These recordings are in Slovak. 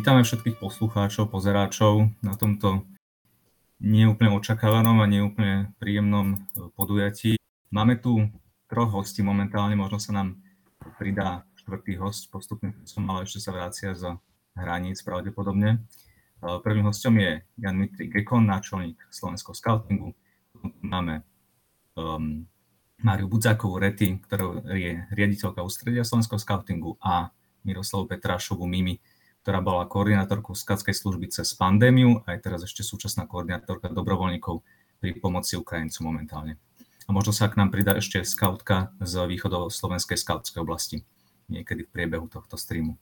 vítame všetkých poslucháčov, pozeráčov na tomto neúplne očakávanom a neúplne príjemnom e, podujatí. Máme tu troch hostí momentálne, možno sa nám pridá štvrtý host postupne, som ale ešte sa vracia z hraníc pravdepodobne. E, prvým hostom je Jan Mitri Gekon, náčelník slovenského scoutingu. Máme um, Máriu Budzákovú Rety, ktorá je riaditeľka ústredia slovenského scoutingu a Miroslavu Petrášovu Mimi, ktorá bola koordinátorkou skatskej služby cez pandémiu a je teraz ešte súčasná koordinátorka dobrovoľníkov pri pomoci Ukrajincu momentálne. A možno sa k nám pridá ešte skautka z slovenskej skautskej oblasti niekedy v priebehu tohto streamu.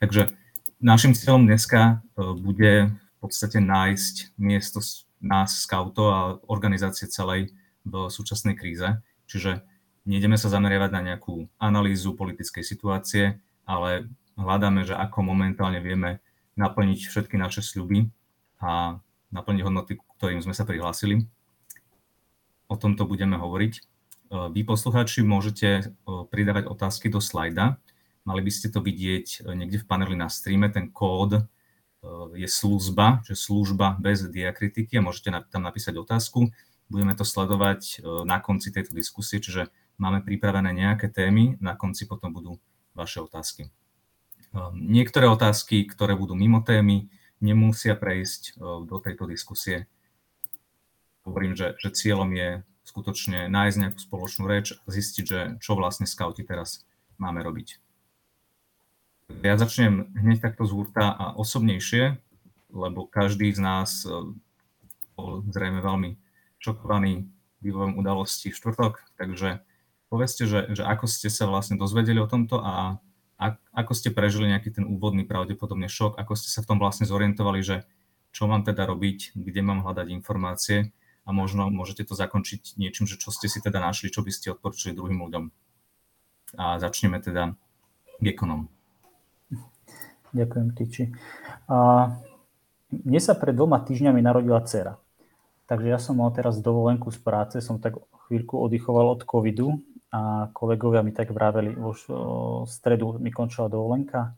Takže našim cieľom dneska e, bude v podstate nájsť miesto nás, skautov a organizácie celej v súčasnej kríze. Čiže nejdeme sa zameriavať na nejakú analýzu politickej situácie, ale hľadáme, že ako momentálne vieme naplniť všetky naše sľuby a naplniť hodnoty, ktorým sme sa prihlásili. O tomto budeme hovoriť. Vy, poslucháči, môžete e, pridávať otázky do slajda. Mali by ste to vidieť e, niekde v paneli na streame. Ten kód e, je služba, že služba bez diakritiky a môžete tam napísať otázku. Budeme to sledovať na konci tejto diskusie, čiže máme pripravené nejaké témy, na konci potom budú vaše otázky. Ehm, niektoré otázky, ktoré budú mimo témy, nemusia prejsť ehm, do tejto diskusie. Hovorím, že, že cieľom je skutočne nájsť nejakú spoločnú reč a zistiť, že čo vlastne skauti teraz máme robiť. Ja začnem hneď takto z hurta a osobnejšie, lebo každý z nás ehm, bol zrejme veľmi šokovaný vývojom udalosti v štvrtok, takže povedzte, že, že ako ste sa vlastne dozvedeli o tomto a ako ste prežili nejaký ten úvodný pravdepodobne šok, ako ste sa v tom vlastne zorientovali, že čo mám teda robiť, kde mám hľadať informácie a možno môžete to zakončiť niečím, že čo ste si teda našli, čo by ste odporúčili druhým ľuďom. A začneme teda Gekonom. Ďakujem, Tyči. A mne sa pred dvoma týždňami narodila dcera. Takže ja som mal teraz dovolenku z práce, som tak chvíľku oddychoval od covidu a kolegovia mi tak vraveli, už v stredu mi končila dovolenka,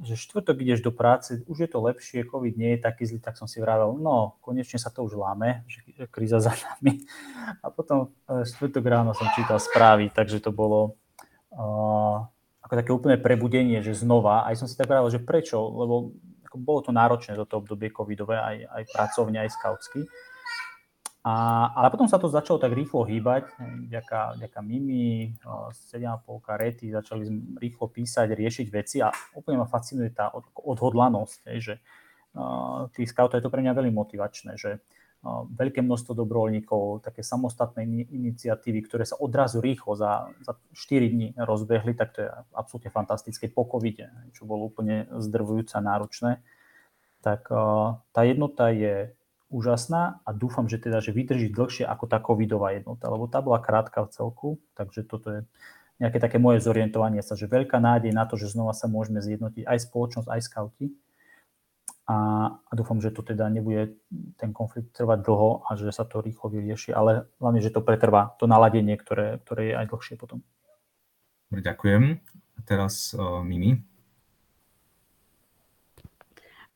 že štvrtok ideš do práce, už je to lepšie, COVID nie je taký zlý, tak som si vravel, no konečne sa to už láme, že kríza za nami. A potom e, štvrtok ráno som čítal správy, takže to bolo uh, ako také úplné prebudenie, že znova, aj som si tak vravel, že prečo, lebo ako bolo to náročné toto obdobie covidové, aj, aj pracovne, aj skautsky. A, ale potom sa to začalo tak rýchlo hýbať, vďaka, vďaka Mimi, 7,5 rety, začali sme rýchlo písať, riešiť veci a úplne ma fascinuje tá odhodlanosť, že uh, tí scoutov je to pre mňa veľmi motivačné, že uh, veľké množstvo dobrovoľníkov, také samostatné iniciatívy, ktoré sa odrazu rýchlo za, za 4 dní rozbehli, tak to je absolútne fantastické po covide, čo bolo úplne zdrvujúce a náročné. Tak uh, tá jednota je úžasná a dúfam, že teda, že vydrží dlhšie ako tá covidová jednota, lebo tá bola krátka v celku, takže toto je nejaké také moje zorientovanie sa, že veľká nádej na to, že znova sa môžeme zjednotiť aj spoločnosť, aj skauti. A, a dúfam, že to teda nebude ten konflikt trvať dlho a že sa to rýchlo vyrieši, ale hlavne, že to pretrvá, to naladenie, ktoré, ktoré je aj dlhšie potom. Ďakujem. A teraz uh, Mimi.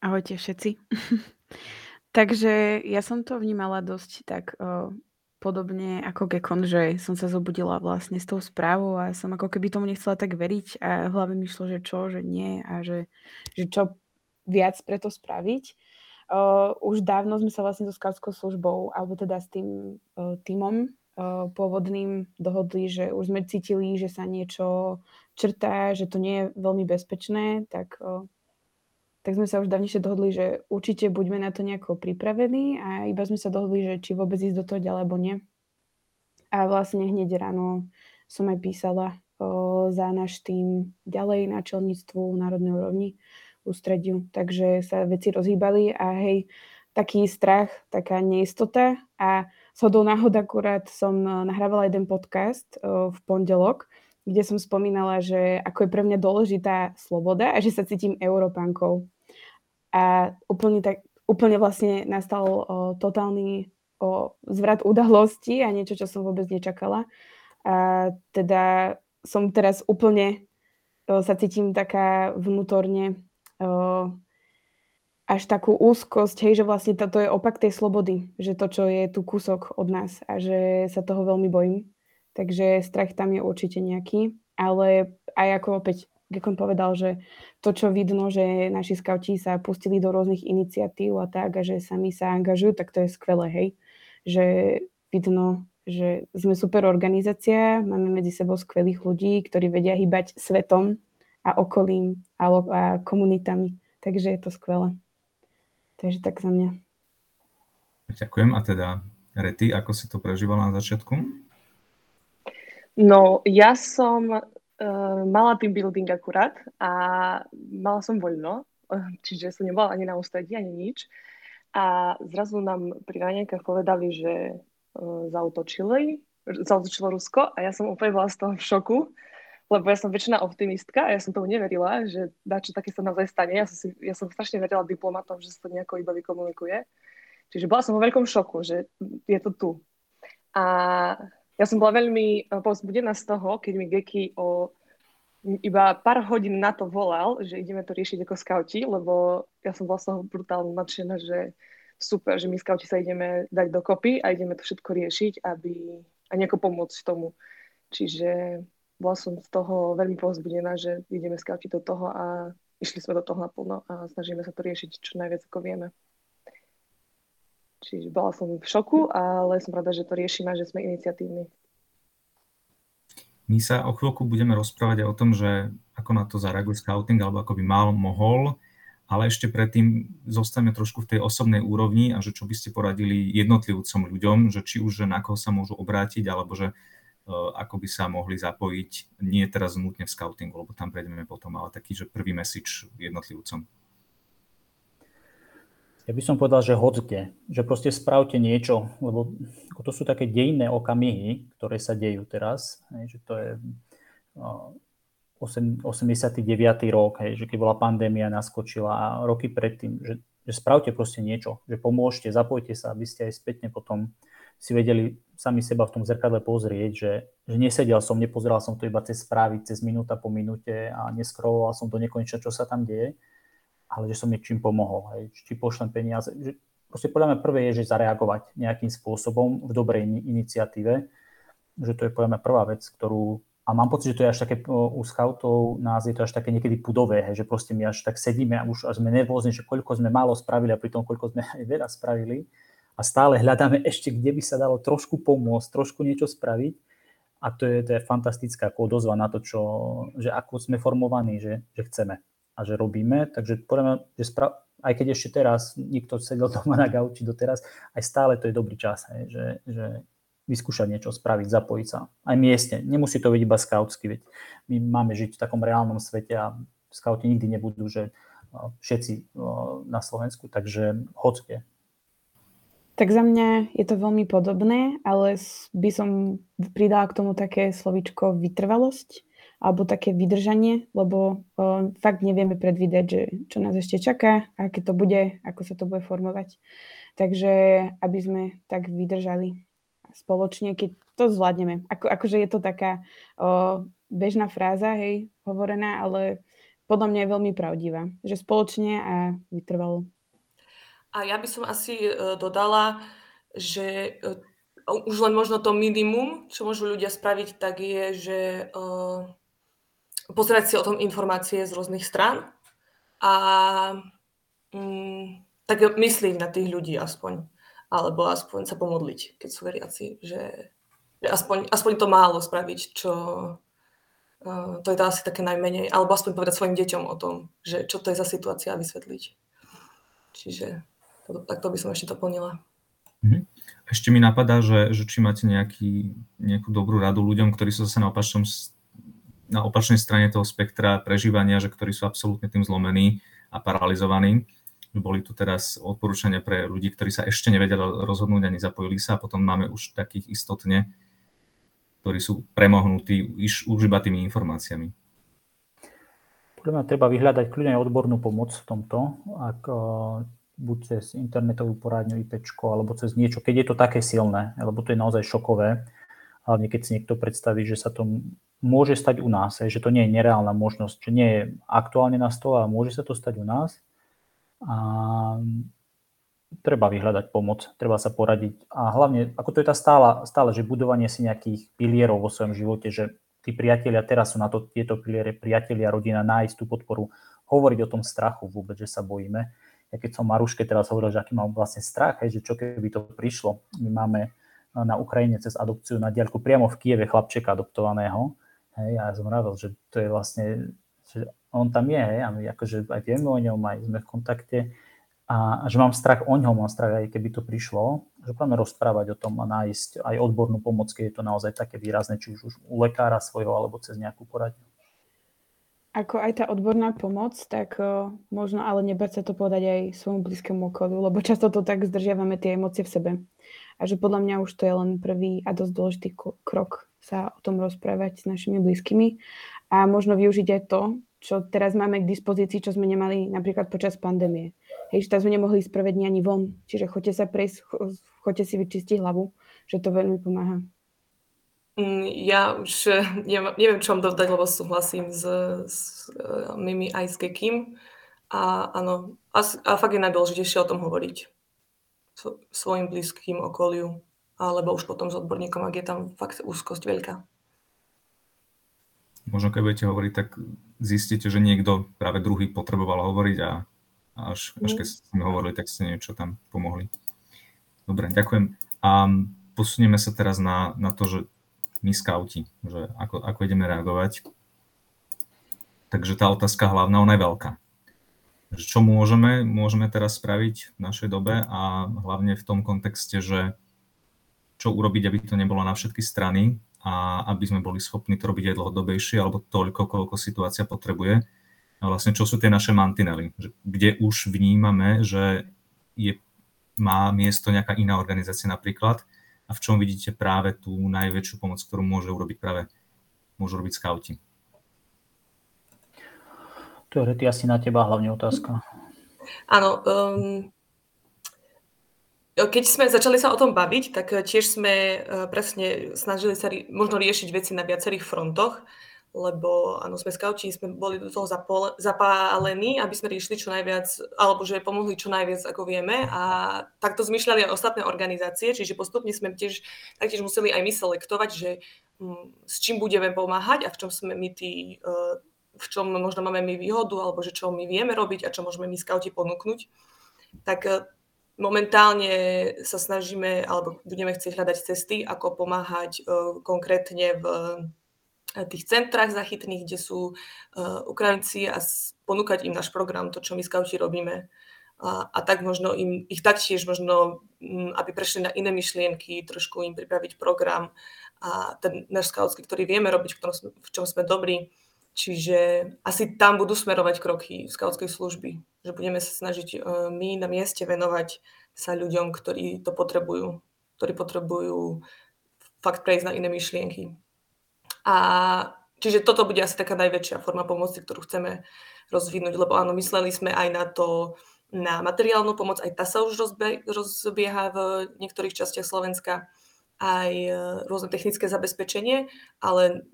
Ahojte všetci. Takže ja som to vnímala dosť tak o, podobne ako Gekon, že som sa zobudila vlastne s tou správou a som ako keby tomu nechcela tak veriť a hlavne mi šlo, že čo, že nie a že, že čo viac preto spraviť. O, už dávno sme sa vlastne so skautskou službou, alebo teda s tým o, týmom o, pôvodným dohodli, že už sme cítili, že sa niečo črtá, že to nie je veľmi bezpečné, tak o, tak sme sa už dávnejšie dohodli, že určite buďme na to nejako pripravení a iba sme sa dohodli, že či vôbec ísť do toho ďalej, alebo nie. A vlastne hneď ráno som aj písala o, za náš tým ďalej náčelníctvu národnej úrovni ústrediu. Takže sa veci rozhýbali a hej, taký strach, taká neistota a shodou náhod akurát som nahrávala jeden podcast o, v pondelok, kde som spomínala, že ako je pre mňa dôležitá sloboda a že sa cítim Európankou. A úplne, tak, úplne vlastne nastal o, totálny o, zvrat udalosti a niečo, čo som vôbec nečakala. A teda som teraz úplne o, sa cítim taká vnútorne uh, až takú úzkosť, hej, že vlastne to, to je opak tej slobody, že to, čo je tu kúsok od nás a že sa toho veľmi bojím. Takže strach tam je určite nejaký, ale aj ako opäť Gekon povedal, že to, čo vidno, že naši skauti sa pustili do rôznych iniciatív a tak, a že sami sa angažujú, tak to je skvelé, hej. Že vidno, že sme super organizácia, máme medzi sebou skvelých ľudí, ktorí vedia hýbať svetom a okolím a, a komunitami. Takže je to skvelé. Takže tak za mňa. Ďakujem. A teda, Rety, ako si to prežívala na začiatku? No, ja som uh, mala team building akurát a mala som voľno, čiže som nebola ani na ústredí, ani nič. A zrazu nám pri raňajkách povedali, že uh, zautočili, zautočilo Rusko a ja som úplne bola z toho v šoku, lebo ja som väčšina optimistka a ja som tomu neverila, že čo také sa naozaj stane. Ja som, si, ja som strašne verila diplomatom, že sa to nejako iba vykomunikuje. Čiže bola som vo veľkom šoku, že je to tu. A ja som bola veľmi eh, povzbudená z toho, keď mi Geky o iba pár hodín na to volal, že ideme to riešiť ako skauti, lebo ja som bola z toho brutálne nadšená, že super, že my skauti sa ideme dať dokopy a ideme to všetko riešiť, aby a nejako pomôcť tomu. Čiže bola som z toho veľmi povzbudená, že ideme skauti do toho a išli sme do toho naplno a snažíme sa to riešiť čo najviac ako vieme. Čiže bola som v šoku, ale som rada, že to riešime že sme iniciatívni. My sa o chvíľku budeme rozprávať aj o tom, že ako na to zareaguje scouting, alebo ako by mal, mohol, ale ešte predtým zostaneme trošku v tej osobnej úrovni a že čo by ste poradili jednotlivcom ľuďom, že či už že na koho sa môžu obrátiť, alebo že uh, ako by sa mohli zapojiť, nie teraz nutne v scoutingu, lebo tam prejdeme potom, ale taký, že prvý message jednotlivcom. Ja by som povedal, že hoďte, že proste spravte niečo, lebo to sú také dejné okamihy, ktoré sa dejú teraz, že to je 89. rok, hej, že keď bola pandémia, naskočila a roky predtým, že, že spravte proste niečo, že pomôžte, zapojte sa, aby ste aj spätne potom si vedeli sami seba v tom zrkadle pozrieť, že, že nesedel som, nepozeral som to iba cez správy, cez minúta po minúte a neskroloval som to nekonečne, čo sa tam deje, ale že som niečím pomohol. Hej. Či pošlem peniaze. Že proste podľa mňa prvé je, že zareagovať nejakým spôsobom v dobrej iniciatíve. Že to je podľa mňa prvá vec, ktorú... A mám pocit, že to je až také u scoutov, nás je to až také niekedy pudové, hej, že proste my až tak sedíme a už až sme nervózni, že koľko sme málo spravili a pritom koľko sme aj veľa spravili a stále hľadáme ešte, kde by sa dalo trošku pomôcť, trošku niečo spraviť a to je, to je fantastická odozva na to, čo, že ako sme formovaní, že, že chceme a že robíme. Takže podľa že spra- aj keď ešte teraz nikto sedel doma na gauči doteraz, aj stále to je dobrý čas, hej, že, že vyskúšať niečo spraviť, zapojiť sa. Aj miestne. Nemusí to byť iba skautsky, veď my máme žiť v takom reálnom svete a skauti nikdy nebudú, že všetci na Slovensku, takže hoďte. Tak za mňa je to veľmi podobné, ale by som pridala k tomu také slovičko vytrvalosť alebo také vydržanie, lebo uh, fakt nevieme predvídať, že čo nás ešte čaká, aké to bude, ako sa to bude formovať. Takže aby sme tak vydržali spoločne, keď to zvládneme. Ako, akože je to taká uh, bežná fráza, hej, hovorená, ale podľa mňa je veľmi pravdivá, že spoločne a vytrvalo. A ja by som asi uh, dodala, že už len možno to minimum, čo môžu ľudia spraviť, tak je, že pozerať si o tom informácie z rôznych strán a mm, tak myslieť na tých ľudí aspoň. Alebo aspoň sa pomodliť, keď sú veriaci, že, že aspoň, aspoň to málo spraviť, čo uh, to je to asi také najmenej. Alebo aspoň povedať svojim deťom o tom, že čo to je za situácia a vysvetliť. Čiže to, takto by som ešte doplnila. Mhm. Ešte mi napadá, že, že či máte nejaký, nejakú dobrú radu ľuďom, ktorí sú zase na opačnom na opačnej strane toho spektra prežívania, že ktorí sú absolútne tým zlomení a paralizovaní. Boli tu teraz odporúčania pre ľudí, ktorí sa ešte nevedeli rozhodnúť a nezapojili sa a potom máme už takých istotne, ktorí sú premohnutí už, iba tými informáciami. Podľa mňa treba vyhľadať kľudne odbornú pomoc v tomto, ak buď cez internetovú poradňu IP, alebo cez niečo, keď je to také silné, lebo to je naozaj šokové, hlavne keď si niekto predstaví, že sa to môže stať u nás, že to nie je nereálna možnosť, že nie je aktuálne na stole, ale môže sa to stať u nás. A treba vyhľadať pomoc, treba sa poradiť. A hlavne, ako to je tá stále, stále, že budovanie si nejakých pilierov vo svojom živote, že tí priatelia teraz sú na to, tieto piliere, priatelia, rodina, nájsť tú podporu, hovoriť o tom strachu vôbec, že sa bojíme. Ja keď som Maruške teraz hovoril, že aký mám vlastne strach, hej, že čo keby to prišlo. My máme na Ukrajine cez adopciu na diaľku priamo v Kieve chlapčeka adoptovaného, Hej, ja som rád, že to je vlastne, že on tam je, hej, a my akože aj vieme o ňom, aj sme v kontakte a, že mám strach o ňom, mám strach aj keby to prišlo, že budeme rozprávať o tom a nájsť aj odbornú pomoc, keď je to naozaj také výrazné, či už, už u lekára svojho alebo cez nejakú poradňu. Ako aj tá odborná pomoc, tak uh, možno ale nebať sa to povedať aj svojmu blízkému okoliu, lebo často to tak zdržiavame tie emócie v sebe. A že podľa mňa už to je len prvý a dosť dôležitý krok sa o tom rozprávať s našimi blízkymi a možno využiť aj to, čo teraz máme k dispozícii, čo sme nemali napríklad počas pandémie. Hej, že tam sme nemohli ísť prvé ani von, čiže choďte sa prejsť, choďte si vyčistiť hlavu, že to veľmi pomáha. Mm, ja už neviem, čo mám dodať, lebo súhlasím s, s uh, Mimi aj s Kekim. A áno, a, a fakt je najdôležitejšie o tom hovoriť svojim blízkym okoliu alebo už potom s odborníkom, ak je tam fakt úzkosť veľká. Možno keď budete hovoriť, tak zistíte, že niekto práve druhý potreboval hovoriť a až, až keď sme hovorili, tak ste niečo tam pomohli. Dobre, ďakujem. A posunieme sa teraz na, na to, že my skauti, že ako, ako ideme reagovať. Takže tá otázka hlavná, ona je veľká. Čo môžeme, môžeme teraz spraviť v našej dobe a hlavne v tom kontexte, že čo urobiť, aby to nebolo na všetky strany a aby sme boli schopní to robiť aj dlhodobejšie alebo toľko, koľko situácia potrebuje. A vlastne čo sú tie naše mantinely, že kde už vnímame, že je, má miesto nejaká iná organizácia napríklad a v čom vidíte práve tú najväčšiu pomoc, ktorú môže urobiť práve môžu robiť skauti. To je asi na teba hlavne otázka. Áno, um, keď sme začali sa o tom baviť, tak tiež sme eh, presne snažili sa možno riešiť veci na viacerých frontoch, lebo áno, sme skauti, sme boli do toho zapálení, aby sme riešili čo najviac, alebo že pomohli čo najviac, ako vieme. A takto zmyšľali aj ostatné organizácie, čiže postupne sme tiež, taktiež museli aj my selektovať, že hm, s čím budeme pomáhať a v čom sme my tí, eh, v čom možno máme my výhodu, alebo že čo my vieme robiť a čo môžeme my skauti ponúknuť. Tak Momentálne sa snažíme, alebo budeme chcieť hľadať cesty, ako pomáhať uh, konkrétne v uh, tých centrách zachytných, kde sú Ukrajinci a ponúkať im náš program, to, čo my skauti robíme. A, a tak možno im, ich taktiež možno, aby prešli na iné myšlienky, trošku im pripraviť program a ten náš skautský, ktorý vieme robiť, v, ktorom v čom sme dobrí, Čiže asi tam budú smerovať kroky skautskej služby, že budeme sa snažiť e, my na mieste venovať sa ľuďom, ktorí to potrebujú, ktorí potrebujú fakt prejsť na iné myšlienky. A čiže toto bude asi taká najväčšia forma pomoci, ktorú chceme rozvinúť, lebo áno, mysleli sme aj na to, na materiálnu pomoc, aj tá sa už rozbie, rozbieha v niektorých častiach Slovenska, aj e, rôzne technické zabezpečenie, ale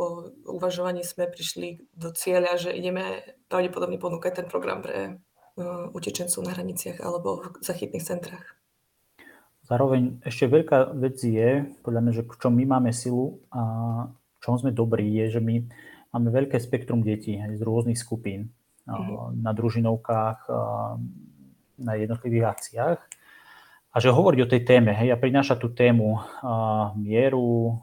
po uvažovaní sme prišli do cieľa, že ideme pravdepodobne ponúkať ten program pre uh, utečencov na hraniciach alebo v zachytných centrách. Zároveň ešte veľká vec je, podľa mňa, že v čom my máme silu a v čom sme dobrí, je, že my máme veľké spektrum detí z rôznych skupín mm-hmm. na družinovkách, na jednotlivých akciách a že hovoriť o tej téme hej, a prináša tú tému mieru,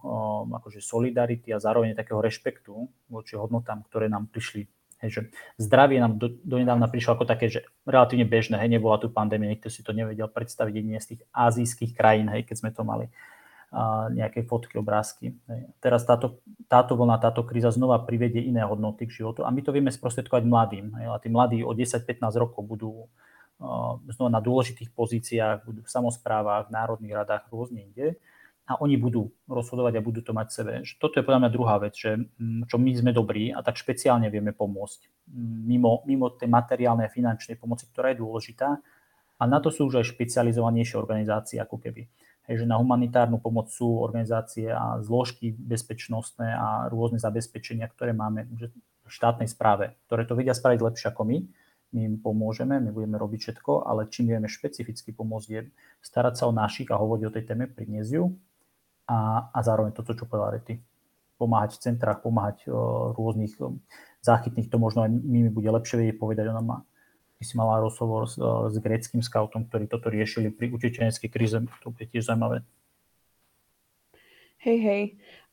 uh, akože solidarity a zároveň takého rešpektu voči hodnotám, ktoré nám prišli. Hej, že zdravie nám do, donedávna prišlo ako také, že relatívne bežné, hej, nebola tu pandémia, nikto si to nevedel predstaviť jedine z tých azijských krajín, hej, keď sme to mali uh, nejaké fotky, obrázky. Hej. Teraz táto, táto vlna, táto kríza znova privedie iné hodnoty k životu a my to vieme sprostredkovať mladým. Hej, a tí mladí o 10-15 rokov budú znova na dôležitých pozíciách, budú v samozprávach, v národných radách, rôzne inde a oni budú rozhodovať a budú to mať sebe. Že toto je podľa mňa druhá vec, že mm, čo my sme dobrí a tak špeciálne vieme pomôcť mm, mimo, mimo tej materiálnej a finančnej pomoci, ktorá je dôležitá a na to sú už aj špecializovanejšie organizácie ako keby. Hej, že na humanitárnu pomoc sú organizácie a zložky bezpečnostné a rôzne zabezpečenia, ktoré máme v štátnej správe, ktoré to vedia spraviť lepšie ako my. My im pomôžeme, my budeme robiť všetko, ale čím vieme špecificky pomôcť je starať sa o našich a hovoriť o tej téme, priniesť ju a, a zároveň toto, čo povedal Rety. Pomáhať v centrách, pomáhať uh, rôznych um, záchytných, to možno aj mi bude lepšie vedieť povedať. Ona má Ty si mala rozhovor s, s greckým scoutom, ktorí toto riešili pri utečeneckej kríze. To bude tiež zaujímavé. Hej, hej.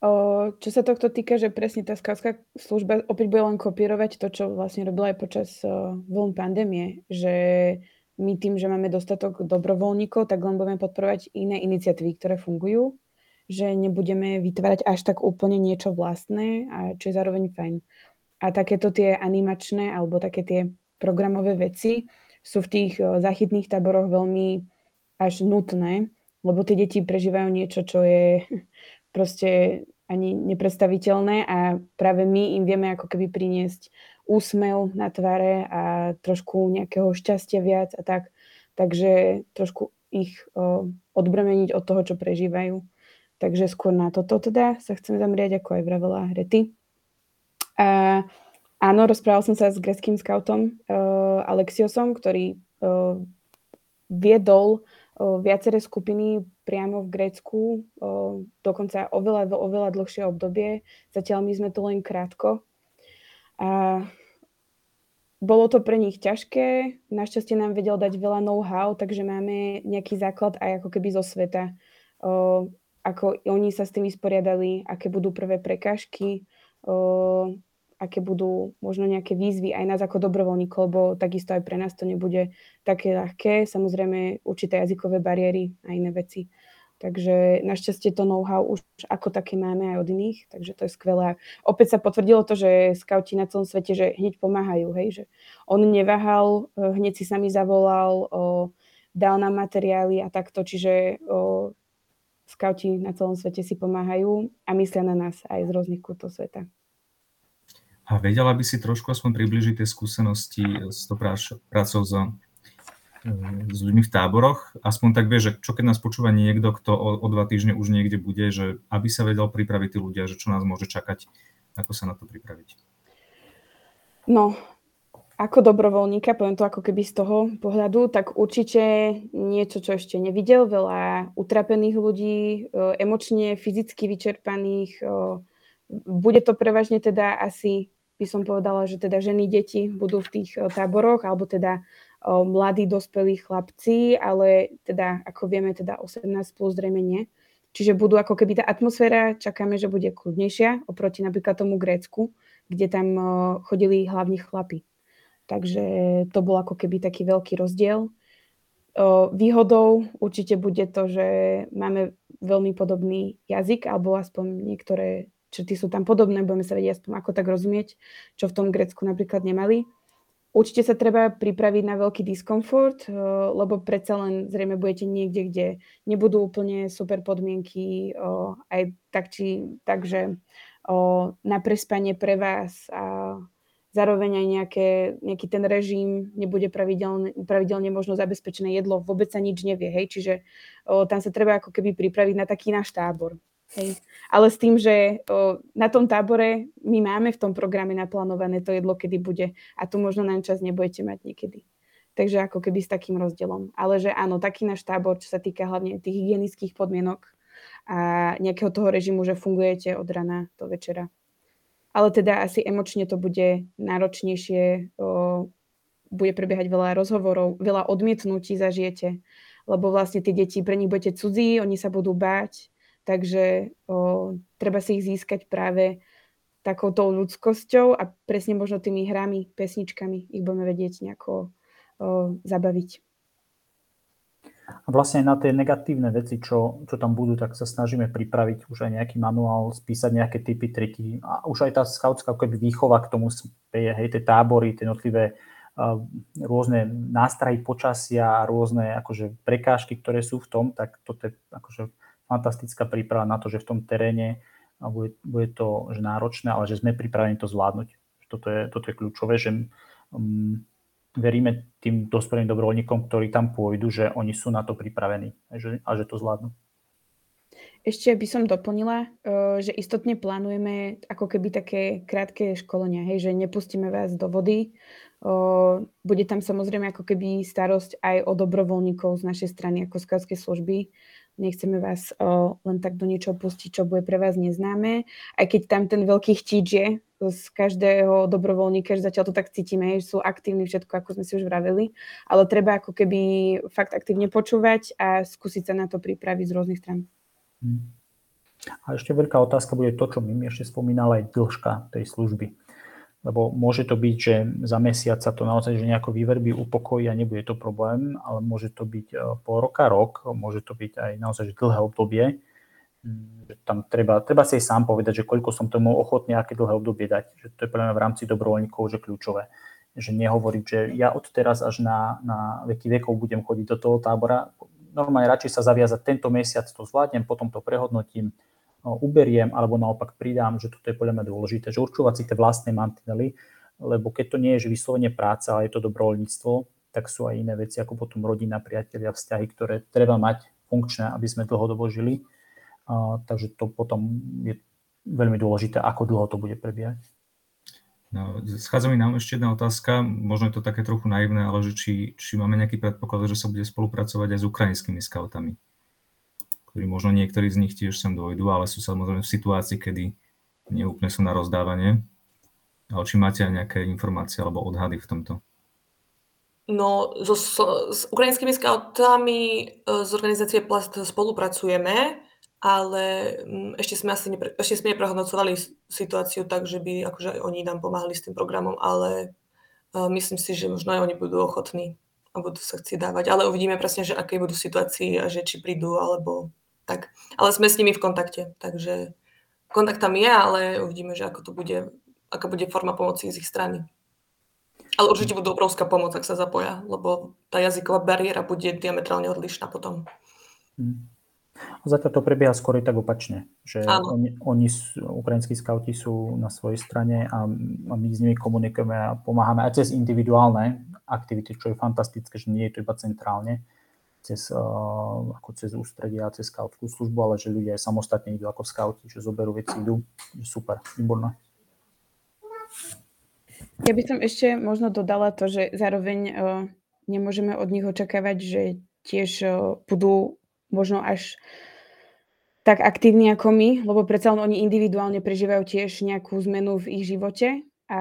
O, čo sa tohto týka, že presne tá skautská služba opäť bude len kopírovať to, čo vlastne robila aj počas uh, vln pandémie, že my tým, že máme dostatok dobrovoľníkov, tak len budeme podporovať iné iniciatívy, ktoré fungujú, že nebudeme vytvárať až tak úplne niečo vlastné, a čo je zároveň fajn. A takéto tie animačné alebo také tie programové veci sú v tých zachytných táboroch veľmi až nutné, lebo tie deti prežívajú niečo, čo je proste ani nepredstaviteľné a práve my im vieme ako keby priniesť úsmev na tvare a trošku nejakého šťastia viac a tak. Takže trošku ich o, odbremeniť od toho, čo prežívajú. Takže skôr na toto teda sa chcem zamriať, ako aj vravela Rety. Áno, rozprával som sa s greckým scoutom uh, Alexiosom, ktorý uh, viedol uh, viaceré skupiny priamo v Grécku, uh, dokonca oveľa, oveľa dlhšie obdobie. Zatiaľ my sme to len krátko. A bolo to pre nich ťažké, našťastie nám vedel dať veľa know-how, takže máme nejaký základ aj ako keby zo sveta. Uh, ako oni sa s tým vysporiadali, aké budú prvé prekážky, aké budú možno nejaké výzvy aj nás ako dobrovoľníkov, lebo takisto aj pre nás to nebude také ľahké. Samozrejme určité jazykové bariéry a iné veci. Takže našťastie to know-how už ako také máme aj od iných, takže to je skvelé. Opäť sa potvrdilo to, že skauti na celom svete, že hneď pomáhajú, hej, že on neváhal, hneď si sami zavolal, o, dal nám materiály a takto, čiže o, skauti na celom svete si pomáhajú a myslia na nás aj z rôznych kútov sveta. A vedela by si trošku aspoň približiť tie skúsenosti s tou prácou s, s ľuďmi v táboroch? Aspoň tak vie, že čo keď nás počúva niekto, kto o, o dva týždne už niekde bude, že aby sa vedel pripraviť tí ľudia, že čo nás môže čakať, ako sa na to pripraviť? No, ako dobrovoľníka, poviem to ako keby z toho pohľadu, tak určite niečo, čo ešte nevidel, veľa utrapených ľudí, e, emočne, fyzicky vyčerpaných, e, bude to prevažne teda asi by som povedala, že teda ženy, deti budú v tých eh, táboroch, alebo teda mladí, dospelí chlapci, ale teda, ako vieme, teda 18 plus zrejme nie. Čiže budú ako keby tá atmosféra, čakáme, že bude kľudnejšia oproti napríklad tomu Grécku, kde tam chodili hlavní chlapi. Takže to bol ako keby taký veľký rozdiel. Výhodou určite bude to, že máme veľmi podobný jazyk, alebo aspoň niektoré črty sú tam podobné, budeme sa vedieť aspoň ako tak rozumieť, čo v tom Grécku napríklad nemali. Určite sa treba pripraviť na veľký diskomfort, lebo predsa len zrejme budete niekde, kde nebudú úplne super podmienky, aj tak, či, takže na prespanie pre vás a zároveň aj nejaké, nejaký ten režim nebude pravidelne, pravidelne možno zabezpečené jedlo, vôbec sa nič nevie, hej, čiže o, tam sa treba ako keby pripraviť na taký náš tábor. Hej. Ale s tým, že o, na tom tábore my máme v tom programe naplánované to jedlo, kedy bude a tu možno na čas nebudete mať niekedy. Takže ako keby s takým rozdielom. Ale že áno, taký náš tábor, čo sa týka hlavne tých hygienických podmienok a nejakého toho režimu, že fungujete od rana do večera. Ale teda asi emočne to bude náročnejšie, bude prebiehať veľa rozhovorov, veľa odmietnutí zažijete, lebo vlastne tie deti, pre nich budete cudzí, oni sa budú báť, Takže treba si ich získať práve takouto ľudskosťou a presne možno tými hrami, pesničkami ich budeme vedieť nejako zabaviť. A vlastne aj na tie negatívne veci, čo, čo tam budú, tak sa snažíme pripraviť už aj nejaký manuál, spísať nejaké typy, triky. A už aj tá skautská keby výchova k tomu speje, hej, tie tábory, tie jednotlivé uh, rôzne nástrahy počasia, rôzne akože prekážky, ktoré sú v tom, tak toto je akože fantastická príprava na to, že v tom teréne bude, bude to že náročné, ale že sme pripravení to zvládnuť. Toto je, toto je kľúčové, že um, veríme tým dospelým dobrovoľníkom, ktorí tam pôjdu, že oni sú na to pripravení a že to zvládnu. ešte by som doplnila, uh, že istotne plánujeme ako keby také krátke školenia, hej, že nepustíme vás do vody. Uh, bude tam samozrejme ako keby starosť aj o dobrovoľníkov z našej strany ako skautskej služby. Nechceme vás uh, len tak do niečoho pustiť, čo bude pre vás neznáme. Aj keď tam ten veľký chtíč je z každého dobrovoľníka, že zatiaľ to tak cítime, že sú aktívni všetko, ako sme si už vraveli, ale treba ako keby fakt aktívne počúvať a skúsiť sa na to pripraviť z rôznych stran. A ešte veľká otázka bude to, čo my ešte spomínala aj dĺžka tej služby. Lebo môže to byť, že za mesiac sa to naozaj že nejako vyverbí, upokojí a nebude to problém, ale môže to byť e, pol roka, rok, môže to byť aj naozaj že dlhé obdobie. Že tam treba, treba si aj sám povedať, že koľko som tomu ochotný, aké dlhé obdobie dať. Že to je pre mňa v rámci dobrovoľníkov že kľúčové. Že nehovoriť, že ja od teraz až na, na veky vekov budem chodiť do toho tábora, normálne radšej sa zaviazať tento mesiac to zvládnem, potom to prehodnotím, uberiem alebo naopak pridám, že toto je podľa mňa dôležité, že určovať si tie vlastné mantinely, lebo keď to nie je že vyslovene práca, ale je to dobrovoľníctvo, tak sú aj iné veci ako potom rodina, priatelia, vzťahy, ktoré treba mať funkčné, aby sme dlhodobo žili. Takže to potom je veľmi dôležité, ako dlho to bude prebiehať. No, schádza mi nám ešte jedna otázka, možno je to také trochu naivné, ale že či, či máme nejaký predpoklad, že sa bude spolupracovať aj s ukrajinskými scoutami, ktorí možno niektorí z nich tiež sem dojdu, ale sú samozrejme v situácii, kedy neúplne sú na rozdávanie. Ale či máte aj nejaké informácie alebo odhady v tomto? No, so, so, s ukrajinskými scoutami e, z organizácie Plast spolupracujeme ale mm, ešte sme asi nepre, ešte sme neprehodnocovali situáciu tak, že by akože oni nám pomáhali s tým programom, ale uh, myslím si, že možno aj oni budú ochotní a budú sa chcieť dávať, ale uvidíme presne, že aké budú situácii a že či prídu alebo tak. Ale sme s nimi v kontakte, takže kontakt tam je, ale uvidíme, že ako to bude, aká bude forma pomoci z ich strany. Ale určite budú obrovská pomoc, ak sa zapoja, lebo tá jazyková bariéra bude diametrálne odlišná potom. Hmm. Zatiaľ to prebieha skôr tak opačne, že oni, oni, ukrajinskí skauti sú na svojej strane a, a my s nimi komunikujeme a pomáhame aj cez individuálne aktivity, čo je fantastické, že nie je to iba centrálne, cez, uh, ako cez ústredia a cez skautskú službu, ale že ľudia aj samostatne idú ako skauti, že zoberú veci, idú. Super, výborné. Ja by som ešte možno dodala to, že zároveň uh, nemôžeme od nich očakávať, že tiež uh, budú možno až tak aktívni ako my, lebo predsa oni individuálne prežívajú tiež nejakú zmenu v ich živote a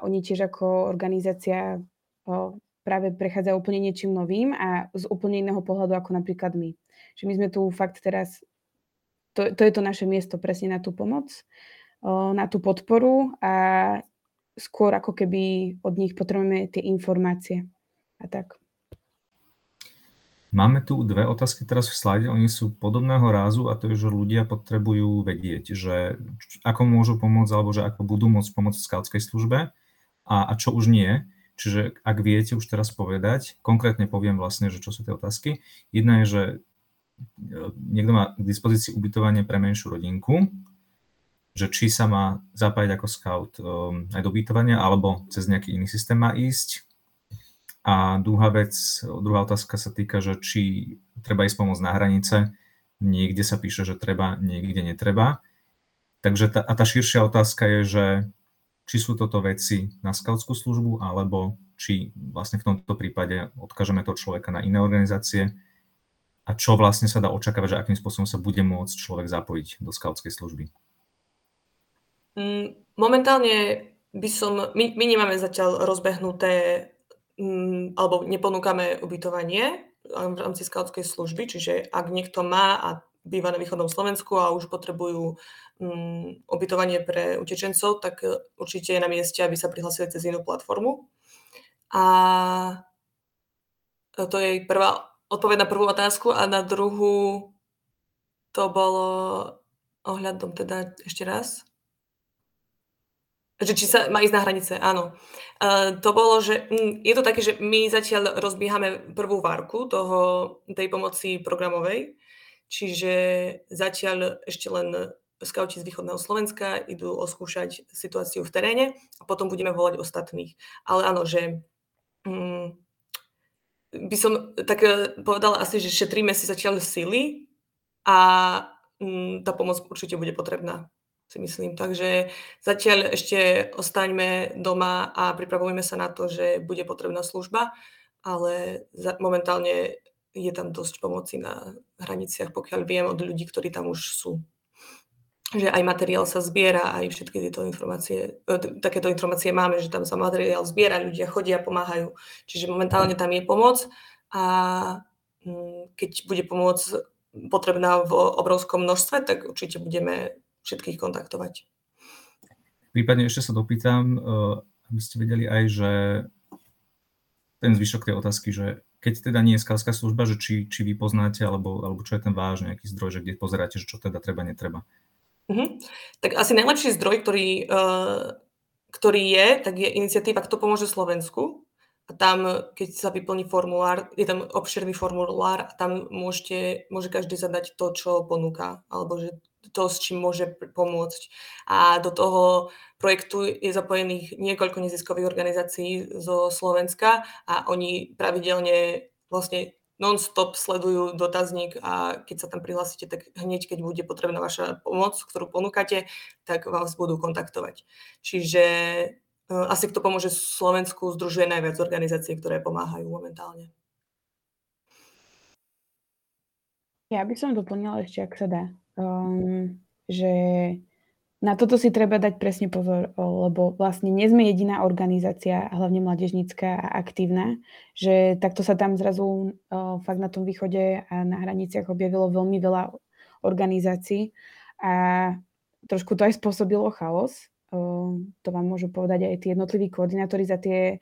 oni tiež ako organizácia o, práve prechádzajú úplne niečím novým a z úplne iného pohľadu ako napríklad my. Že my sme tu fakt teraz, to, to je to naše miesto presne na tú pomoc, o, na tú podporu a skôr ako keby od nich potrebujeme tie informácie a tak. Máme tu dve otázky teraz v slide, oni sú podobného rázu a to je, že ľudia potrebujú vedieť, že ako môžu pomôcť alebo že ako budú môcť pomôcť v skautskej službe a, a čo už nie. Čiže ak viete už teraz povedať, konkrétne poviem vlastne, že čo sú tie otázky. Jedna je, že e, niekto má k dispozícii ubytovanie pre menšiu rodinku, že či sa má zapájať ako scout um, aj do ubytovania, alebo cez nejaký iný systém má ísť, a druhá vec, druhá otázka sa týka, že či treba ísť pomôcť na hranice. Niekde sa píše, že treba, niekde netreba. Takže tá, a tá širšia otázka je, že či sú toto veci na skautskú službu, alebo či vlastne v tomto prípade odkážeme toho človeka na iné organizácie a čo vlastne sa dá očakávať, že akým spôsobom sa bude môcť človek zapojiť do skautskej služby. Mm, momentálne by som, my, my nemáme zatiaľ rozbehnuté alebo neponúkame ubytovanie v rámci skautskej služby, čiže ak niekto má a býva na východnom Slovensku a už potrebujú um, ubytovanie pre utečencov, tak e, určite je na mieste, aby sa prihlasili cez inú platformu. A to je prvá odpoveď na prvú otázku a na druhú to bolo ohľadom teda ešte raz. Že či sa má ísť na hranice, áno. Uh, to bolo, že mm, je to také, že my zatiaľ rozbiehame prvú várku toho, tej pomoci programovej, čiže zatiaľ ešte len skauti z východného Slovenska idú oskúšať situáciu v teréne a potom budeme volať ostatných. Ale áno, že um, by som tak eh, povedala asi, že šetríme si zatiaľ sily a mm, tá pomoc určite bude potrebná, si myslím. Takže zatiaľ ešte ostaňme doma a pripravujeme sa na to, že bude potrebná služba, ale momentálne je tam dosť pomoci na hraniciach, pokiaľ viem od ľudí, ktorí tam už sú že aj materiál sa zbiera, aj všetky tieto informácie, e, takéto informácie máme, že tam sa materiál zbiera, ľudia chodia, pomáhajú. Čiže momentálne tam je pomoc a mm, keď bude pomoc potrebná v obrovskom množstve, tak určite budeme všetkých kontaktovať. Prípadne ešte sa dopýtam, e, aby ste vedeli aj, že ten zvyšok tej otázky, že keď teda nie je skálska služba, že či, či vy poznáte, alebo, alebo čo je ten váš nejaký zdroj, že kde pozeráte, že čo teda treba, netreba. Mhm. Tak asi najlepší zdroj, ktorý, uh, ktorý je, tak je iniciatíva Kto pomôže Slovensku. A tam, keď sa vyplní formulár, je tam obširný formulár a tam môžete, môže každý zadať to, čo ponúka, alebo že to, s čím môže pomôcť. A do toho projektu je zapojených niekoľko neziskových organizácií zo Slovenska a oni pravidelne vlastne non-stop sledujú dotazník a keď sa tam prihlásite, tak hneď, keď bude potrebná vaša pomoc, ktorú ponúkate, tak vás budú kontaktovať. Čiže uh, asi kto pomôže Slovensku, združuje najviac organizácií, ktoré pomáhajú momentálne. Ja by som doplnila ešte, ak sa dá, um, že na toto si treba dať presne pozor, lebo vlastne nie sme jediná organizácia, hlavne mladežnícka a aktívna, že takto sa tam zrazu fakt na tom východe a na hraniciach objavilo veľmi veľa organizácií a trošku to aj spôsobilo chaos. To vám môžu povedať aj tí jednotliví koordinátori za tie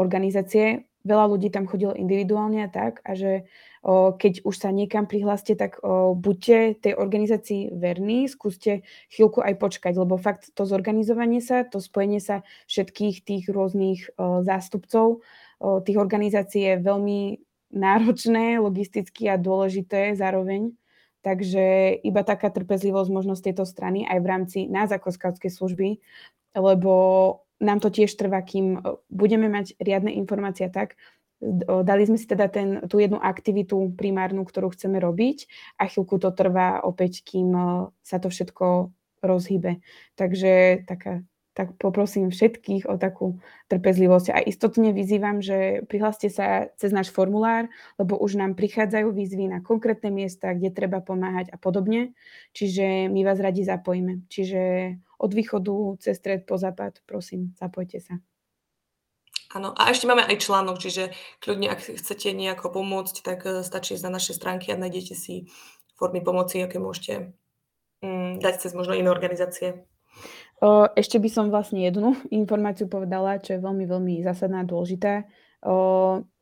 organizácie, veľa ľudí tam chodilo individuálne a tak a že keď už sa niekam prihláste, tak buďte tej organizácii verní, skúste chvíľku aj počkať, lebo fakt to zorganizovanie sa, to spojenie sa všetkých tých rôznych zástupcov tých organizácií je veľmi náročné, logisticky a dôležité zároveň. Takže iba taká trpezlivosť možno z tejto strany aj v rámci nás ako skautskej služby, lebo nám to tiež trvá, kým budeme mať riadne informácie tak, dali sme si teda ten, tú jednu aktivitu primárnu, ktorú chceme robiť a chvíľku to trvá opäť, kým sa to všetko rozhybe. Takže taká tak poprosím všetkých o takú trpezlivosť. A istotne vyzývam, že prihláste sa cez náš formulár, lebo už nám prichádzajú výzvy na konkrétne miesta, kde treba pomáhať a podobne. Čiže my vás radi zapojíme. Čiže od východu cez stred po západ, prosím, zapojte sa. Áno, a ešte máme aj článok, čiže kľudne, ak chcete nejako pomôcť, tak e, stačí ísť na naše stránky a nájdete si formy pomoci, aké môžete mm, dať cez možno iné organizácie. Ešte by som vlastne jednu informáciu povedala, čo je veľmi, veľmi zásadná a dôležitá.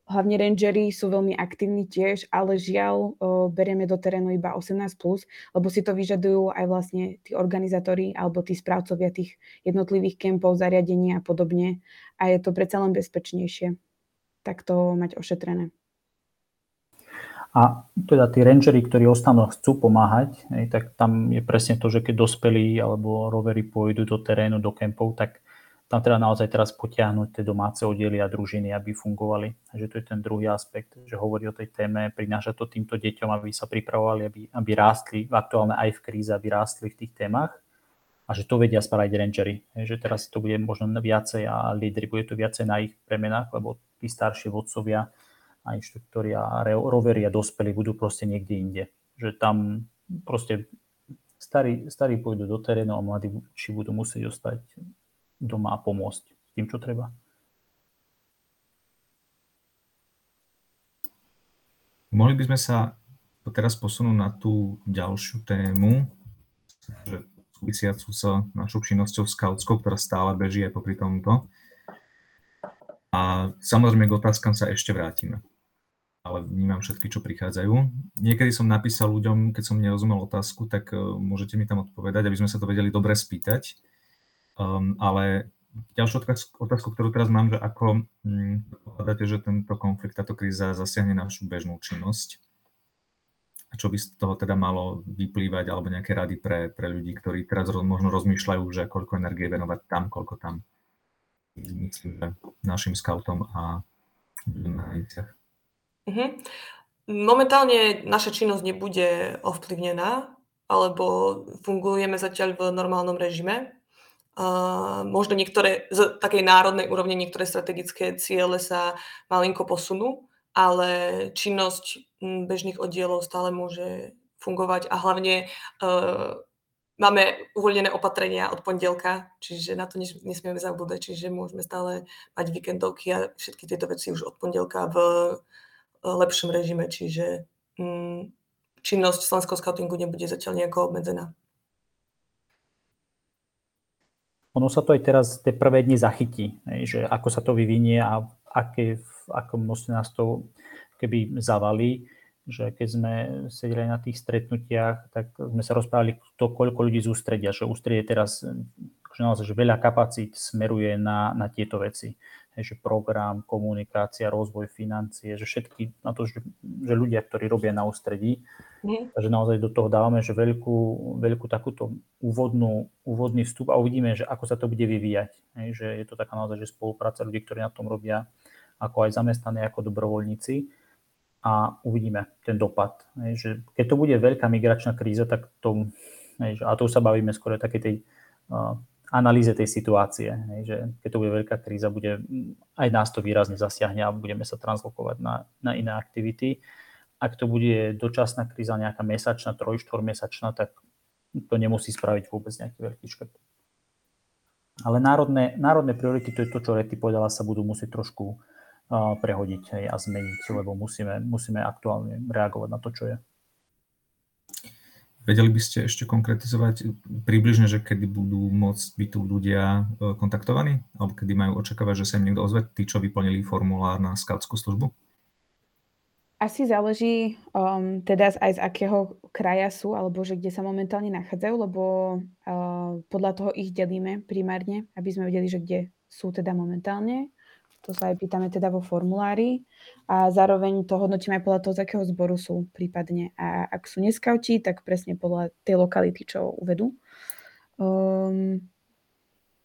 Hlavne rangery sú veľmi aktívni tiež, ale žiaľ berieme do terénu iba 18+, lebo si to vyžadujú aj vlastne tí organizátori alebo tí správcovia tých jednotlivých kempov, zariadení a podobne. A je to predsa len bezpečnejšie takto mať ošetrené. A teda tí rangery, ktorí ostanú chcú pomáhať, tak tam je presne to, že keď dospelí alebo rovery pôjdu do terénu, do kempov, tak tam teda naozaj teraz potiahnuť tie domáce oddiely a družiny, aby fungovali. Takže to je ten druhý aspekt, že hovorí o tej téme, prináša to týmto deťom, aby sa pripravovali, aby, aby rástli aktuálne aj v kríze, aby rástli v tých témach a že to vedia spraviť rangery. Že teraz to bude možno viacej a lídry, bude to viacej na ich premenách, lebo tí starší vodcovia a inštruktori a rovery a dospelí budú proste niekde inde. Že tam proste starí, starí pôjdu do terénu a mladí či budú musieť ostať doma a pomôcť s tým, čo treba. Mohli by sme sa teraz posunúť na tú ďalšiu tému, súvisiacu s našou činnosťou scoutskou, ktorá stále beží aj popri tomto. A samozrejme k otázkam sa ešte vrátime ale vnímam všetky, čo prichádzajú. Niekedy som napísal ľuďom, keď som nerozumel otázku, tak uh, môžete mi tam odpovedať, aby sme sa to vedeli dobre spýtať. Um, ale ďalšiu otázku, ktorú teraz mám, že ako um, že tento konflikt, táto kríza zasiahne našu bežnú činnosť? A čo by z toho teda malo vyplývať, alebo nejaké rady pre, pre ľudí, ktorí teraz roz, možno rozmýšľajú, že koľko energie venovať tam, koľko tam. Myslím, že našim scoutom a na hraniciach. Uh-huh. momentálne naša činnosť nebude ovplyvnená, alebo fungujeme zatiaľ v normálnom režime. Možno niektoré, z takej národnej úrovne niektoré strategické ciele sa malinko posunú, ale činnosť bežných oddielov stále môže fungovať a hlavne uh, máme uvoľnené opatrenia od pondelka, čiže na to nesmieme zabúdať, čiže môžeme stále mať víkendovky a všetky tieto veci už od pondelka v lepšom režime, čiže um, činnosť slovenského scoutingu nebude zatiaľ nejako obmedzená. Ono sa to aj teraz tie prvé dni zachytí, že ako sa to vyvinie a aké, v akom množstve nás to keby zavalí, že keď sme sedeli na tých stretnutiach, tak sme sa rozprávali to, koľko ľudí z ústredia, že ústredie teraz že naozaj, že veľa kapacít smeruje na, na tieto veci že program, komunikácia, rozvoj financie, že všetky na to, že, že ľudia, ktorí robia na ústredí, mm. takže naozaj do toho dávame, že veľkú, veľkú takúto úvodnú, úvodný vstup a uvidíme, že ako sa to bude vyvíjať. Hej, že je to taká naozaj, že spolupráca ľudí, ktorí na tom robia, ako aj zamestnaní, ako dobrovoľníci a uvidíme ten dopad. Hej, že keď to bude veľká migračná kríza, tak to, hej, a to už sa bavíme skôr o takej tej uh, analýze tej situácie. Hej, že keď to bude veľká kríza, bude, aj nás to výrazne zasiahne a budeme sa translokovať na, na iné aktivity. Ak to bude dočasná kríza, nejaká mesačná, troj, mesačná, tak to nemusí spraviť vôbec nejaký veľký škrt. Ale národné, národné priority, to je to, čo Rety povedala, sa budú musieť trošku uh, prehodiť hej, a zmeniť, lebo musíme, musíme aktuálne reagovať na to, čo je. Vedeli by ste ešte konkretizovať približne, že kedy budú môcť byť tu ľudia e, kontaktovaní? Alebo kedy majú očakávať, že sa im niekto ozve, tí, čo vyplnili formulár na skautskú službu? Asi záleží um, teda aj z akého kraja sú, alebo že kde sa momentálne nachádzajú, lebo uh, podľa toho ich delíme primárne, aby sme vedeli, že kde sú teda momentálne. To sa aj pýtame teda vo formulári a zároveň to hodnotíme aj podľa toho, z akého zboru sú prípadne. A ak sú neskauti, tak presne podľa tej lokality, čo uvedú. Um,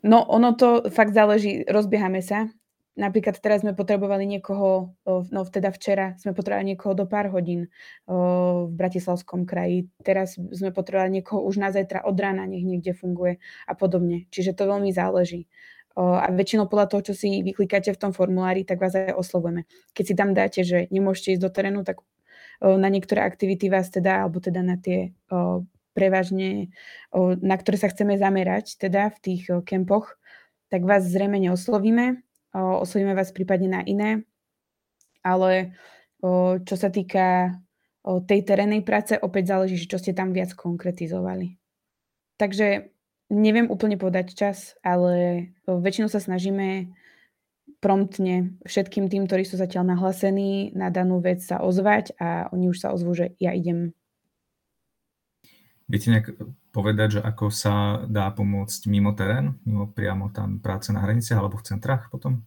no ono to fakt záleží, rozbiehame sa. Napríklad teraz sme potrebovali niekoho, no teda včera sme potrebovali niekoho do pár hodín v Bratislavskom kraji. Teraz sme potrebovali niekoho už na zajtra od rána, nech niekde funguje a podobne. Čiže to veľmi záleží a väčšinou podľa toho, čo si vyklikáte v tom formulári, tak vás aj oslovujeme. Keď si tam dáte, že nemôžete ísť do terénu, tak na niektoré aktivity vás teda, alebo teda na tie prevažne, na ktoré sa chceme zamerať, teda v tých kempoch, tak vás zrejme neoslovíme. Oslovíme vás prípadne na iné, ale čo sa týka tej terénnej práce, opäť záleží, čo ste tam viac konkretizovali. Takže Neviem úplne povedať čas, ale väčšinou sa snažíme promptne všetkým tým, ktorí sú zatiaľ nahlásení na danú vec sa ozvať a oni už sa ozvú, že ja idem. Viete nejak povedať, že ako sa dá pomôcť mimo terén, mimo priamo tam práce na hraniciach alebo v centrách potom?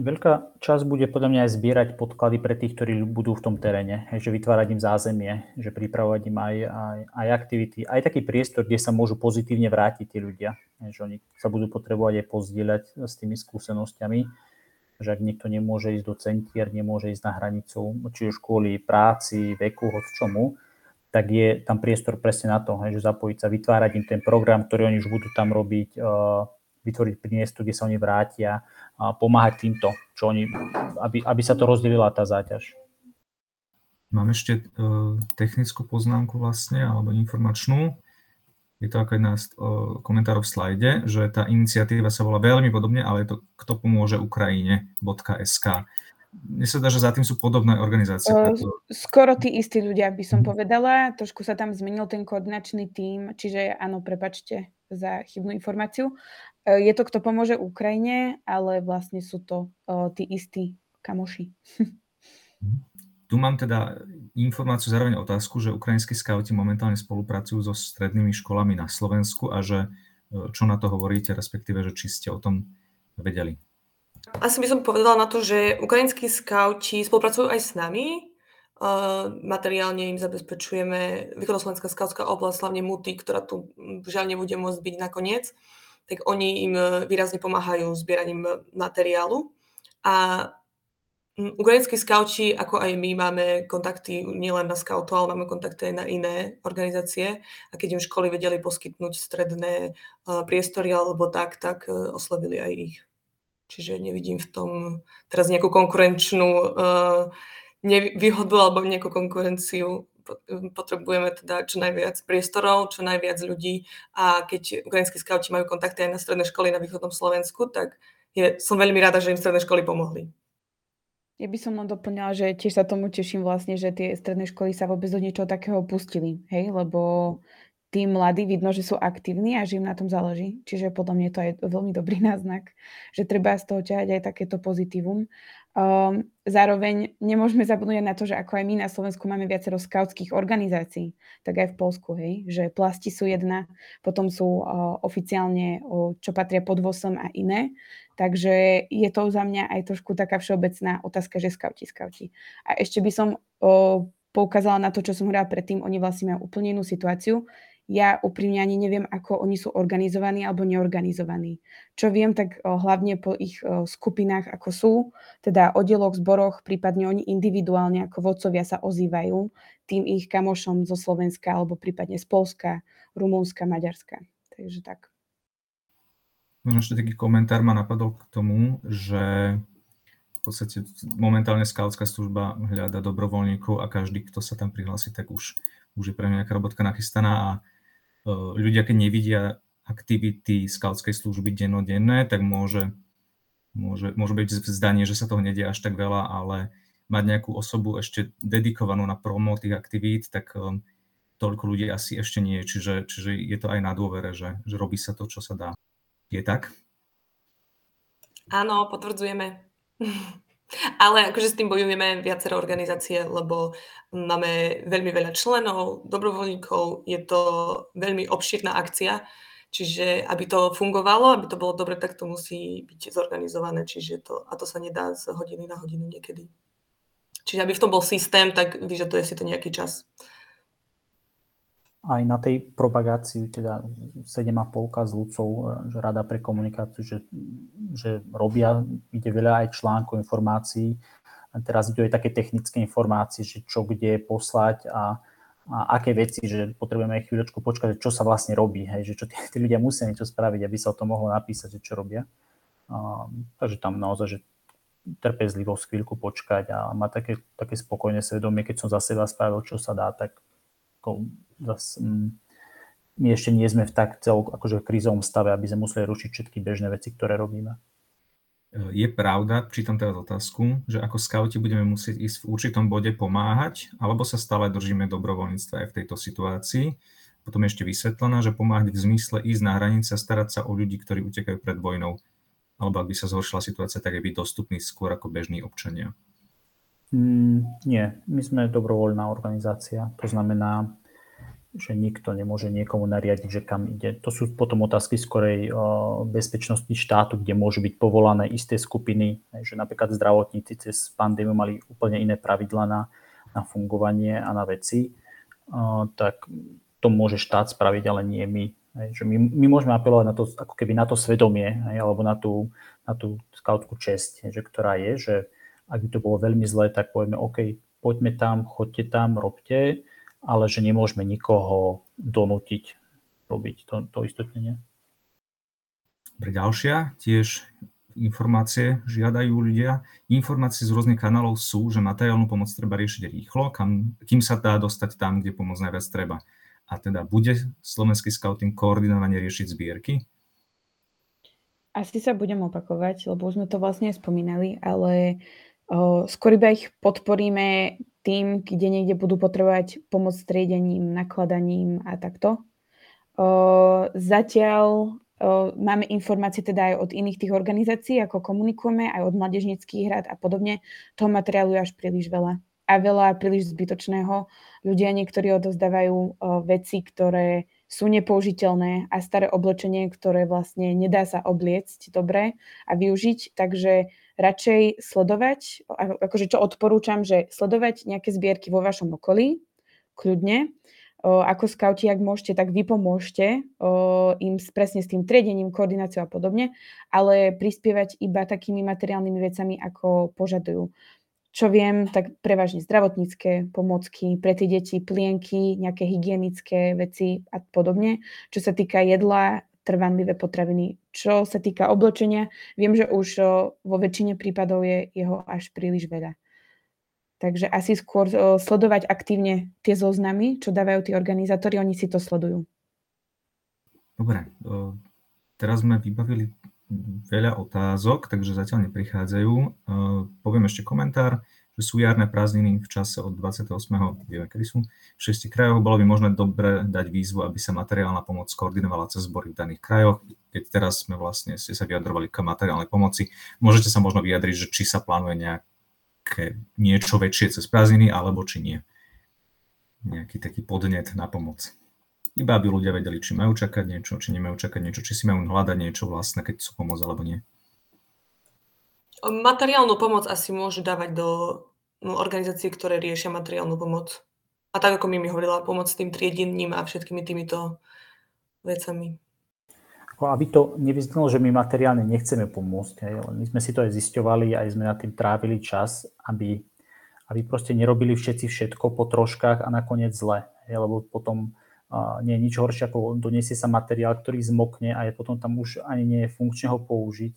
Veľká časť bude podľa mňa aj zbierať podklady pre tých, ktorí budú v tom teréne, že vytvárať im zázemie, že pripravovať im aj, aj, aj aktivity, aj taký priestor, kde sa môžu pozitívne vrátiť tí ľudia, že oni sa budú potrebovať aj pozdieľať s tými skúsenosťami, že ak niekto nemôže ísť do centier, nemôže ísť na hranicu, či už kvôli práci, veku, hoď čomu, tak je tam priestor presne na to, že zapojiť sa, vytvárať im ten program, ktorý oni už budú tam robiť, vytvoriť priestor, kde sa oni vrátia, a pomáhať týmto, čo oni, aby, aby sa to rozdelila tá záťaž. Mám ešte uh, technickú poznámku vlastne, alebo informačnú. Je to ako jedna z uh, komentárov v slajde, že tá iniciatíva sa volá veľmi podobne, ale je to kto pomôže Ukrajine.sk. Mne sa dá, že za tým sú podobné organizácie. Preto... Skoro tí istí ľudia by som povedala. Trošku sa tam zmenil ten koordinačný tím, čiže áno, prepačte za chybnú informáciu. E, je to, kto pomôže Ukrajine, ale vlastne sú to uh, tí istí kamoši. Tu mám teda informáciu, zároveň otázku, že ukrajinskí skauti momentálne spolupracujú so strednými školami na Slovensku a že e, čo na to hovoríte, respektíve, že či ste o tom vedeli. Asi by som povedala na to, že ukrajinskí skauti spolupracujú aj s nami. Uh, materiálne im zabezpečujeme Východoslovenská skautská oblasť, hlavne Muty, ktorá tu žiaľ nebude môcť byť nakoniec tak oni im e, výrazne pomáhajú zbieraním materiálu. A ukrajinskí skauti, ako aj my, máme kontakty nielen na skautov, ale máme kontakty aj na iné organizácie. A keď im školy vedeli poskytnúť stredné uh, priestory alebo tak, tak oslovili aj ich. Čiže nevidím v tom teraz nejakú konkurenčnú uh, nevýhodu alebo nejakú konkurenciu. Potrebujeme teda čo najviac priestorov, čo najviac ľudí a keď ukrajinskí skauti majú kontakty aj na stredné školy na východnom Slovensku, tak je, som veľmi rada, že im stredné školy pomohli. Ja by som len doplňala, že tiež sa tomu teším vlastne, že tie stredné školy sa vôbec do niečoho takého pustili, hej, lebo tí mladí vidno, že sú aktívni a že im na tom záleží. Čiže podľa mňa to je veľmi dobrý náznak, že treba z toho ťahať aj takéto pozitívum. Um, zároveň nemôžeme zabudnúť na to, že ako aj my na Slovensku máme viacero skautských organizácií, tak aj v Polsku, hej, že plasti sú jedna, potom sú uh, oficiálne, uh, čo patria pod VOSom a iné. Takže je to za mňa aj trošku taká všeobecná otázka, že skauti, skauti. A ešte by som uh, poukázala na to, čo som hovorila predtým, oni vlastne majú úplne inú situáciu ja úprimne ani neviem, ako oni sú organizovaní alebo neorganizovaní. Čo viem, tak hlavne po ich skupinách, ako sú, teda oddieloch, zboroch, prípadne oni individuálne ako vodcovia sa ozývajú tým ich kamošom zo Slovenska alebo prípadne z Polska, Rumúnska, Maďarska. Takže tak. Ešte taký komentár ma napadol k tomu, že v podstate momentálne skautská služba hľada dobrovoľníkov a každý, kto sa tam prihlási, tak už, už je pre nejaká robotka nachystaná a ľudia, keď nevidia aktivity skautskej služby dennodenné, tak môže, môže, môže byť zdanie, že sa toho nedie až tak veľa, ale mať nejakú osobu ešte dedikovanú na promo tých aktivít, tak um, toľko ľudí asi ešte nie. Čiže, čiže je to aj na dôvere, že, že robí sa to, čo sa dá. Je tak? Áno, potvrdzujeme. Ale akože s tým bojujeme viacero organizácie, lebo máme veľmi veľa členov, dobrovoľníkov, je to veľmi obšírna akcia, čiže aby to fungovalo, aby to bolo dobre, tak to musí byť zorganizované, čiže to, a to sa nedá z hodiny na hodinu niekedy. Čiže aby v tom bol systém, tak vyžaduje si to nejaký čas aj na tej propagácii, teda 7,5 z ľudcov, e, že Rada pre komunikáciu, že, že robia, ide veľa aj článkov, informácií. A teraz ide aj také technické informácie, že čo kde poslať a, a aké veci, že potrebujeme aj chvíľočku počkať, čo sa vlastne robí, hej, že čo tí, tí ľudia musia niečo spraviť, aby sa o tom mohlo napísať, že čo robia. A, takže tam naozaj, že trpezlivosť chvíľku počkať a mať také, také spokojné svedomie, keď som za seba spravil, čo sa dá, tak zase, mm, my ešte nie sme v tak cel, akože v krízovom stave, aby sme museli rušiť všetky bežné veci, ktoré robíme. Je pravda, čítam teraz otázku, že ako skauti budeme musieť ísť v určitom bode pomáhať, alebo sa stále držíme dobrovoľníctva aj v tejto situácii. Potom ešte vysvetlená, že pomáhať v zmysle ísť na hranice a starať sa o ľudí, ktorí utekajú pred vojnou. Alebo ak by sa zhoršila situácia, tak je byť dostupný skôr ako bežní občania. Mm, nie, my sme dobrovoľná organizácia. To znamená, že nikto nemôže niekomu nariadiť, že kam ide. To sú potom otázky skorej bezpečnosti štátu, kde môžu byť povolané isté skupiny, že napríklad zdravotníci cez pandémiu mali úplne iné pravidla na, na fungovanie a na veci, tak to môže štát spraviť, ale nie my. Že my, my môžeme apelovať na to, ako keby na to svedomie, alebo na tú, na tú skautskú česť, že, ktorá je, že ak by to bolo veľmi zlé, tak povieme, OK, poďme tam, chodte tam, robte, ale že nemôžeme nikoho donútiť robiť to, to istotne nie. Pre ďalšia tiež informácie žiadajú ľudia. Informácie z rôznych kanálov sú, že materiálnu pomoc treba riešiť rýchlo, kam, kým sa dá dostať tam, kde pomoc najviac treba. A teda bude slovenský scouting koordinovane riešiť zbierky? Asi sa budem opakovať, lebo už sme to vlastne spomínali, ale skôr iba ich podporíme tým, kde niekde budú potrebovať pomoc s triedením, nakladaním a takto. Zatiaľ máme informácie teda aj od iných tých organizácií, ako komunikujeme, aj od mladežnických hrad a podobne. Toho materiálu je až príliš veľa. A veľa príliš zbytočného. Ľudia niektorí odozdávajú veci, ktoré sú nepoužiteľné a staré oblečenie, ktoré vlastne nedá sa obliecť dobre a využiť. Takže radšej sledovať, akože čo odporúčam, že sledovať nejaké zbierky vo vašom okolí, kľudne, ako skauti, ak môžete, tak vy pomôžte o, im presne s tým triedením, koordináciou a podobne, ale prispievať iba takými materiálnymi vecami, ako požadujú. čo viem, tak prevažne zdravotnícke pomocky, pre tie deti plienky, nejaké hygienické veci a podobne. Čo sa týka jedla, trvanlivé potraviny. Čo sa týka oblečenia, viem, že už vo väčšine prípadov je jeho až príliš veľa. Takže asi skôr sledovať aktívne tie zoznamy, čo dávajú tí organizátori, oni si to sledujú. Dobre, teraz sme vybavili veľa otázok, takže zatiaľ neprichádzajú. Poviem ešte komentár, že sú jarné prázdniny v čase od 28. vieme, kedy sú, v šesti krajoch. Bolo by možné dobre dať výzvu, aby sa materiálna pomoc koordinovala cez zbory v daných krajoch. Keď teraz sme vlastne, ste sa vyjadrovali k materiálnej pomoci, môžete sa možno vyjadriť, že či sa plánuje nejaké niečo väčšie cez prázdniny, alebo či nie. Nejaký taký podnet na pomoc iba aby ľudia vedeli, či majú čakať niečo, či nemajú čakať niečo, či si majú hľadať niečo vlastné, keď sú pomoc alebo nie. Materiálnu pomoc asi môžu dávať do organizácií, ktoré riešia materiálnu pomoc. A tak, ako mi mi hovorila, pomoc tým triedením a všetkými týmito vecami. Aby to nevyznalo, že my materiálne nechceme pomôcť. Hej. My sme si to aj zisťovali, aj sme na tým trávili čas, aby, aby proste nerobili všetci všetko po troškách a nakoniec zle. Lebo potom nie je nič horšie, ako doniesie sa materiál, ktorý zmokne a je potom tam už ani nie je funkčne ho použiť.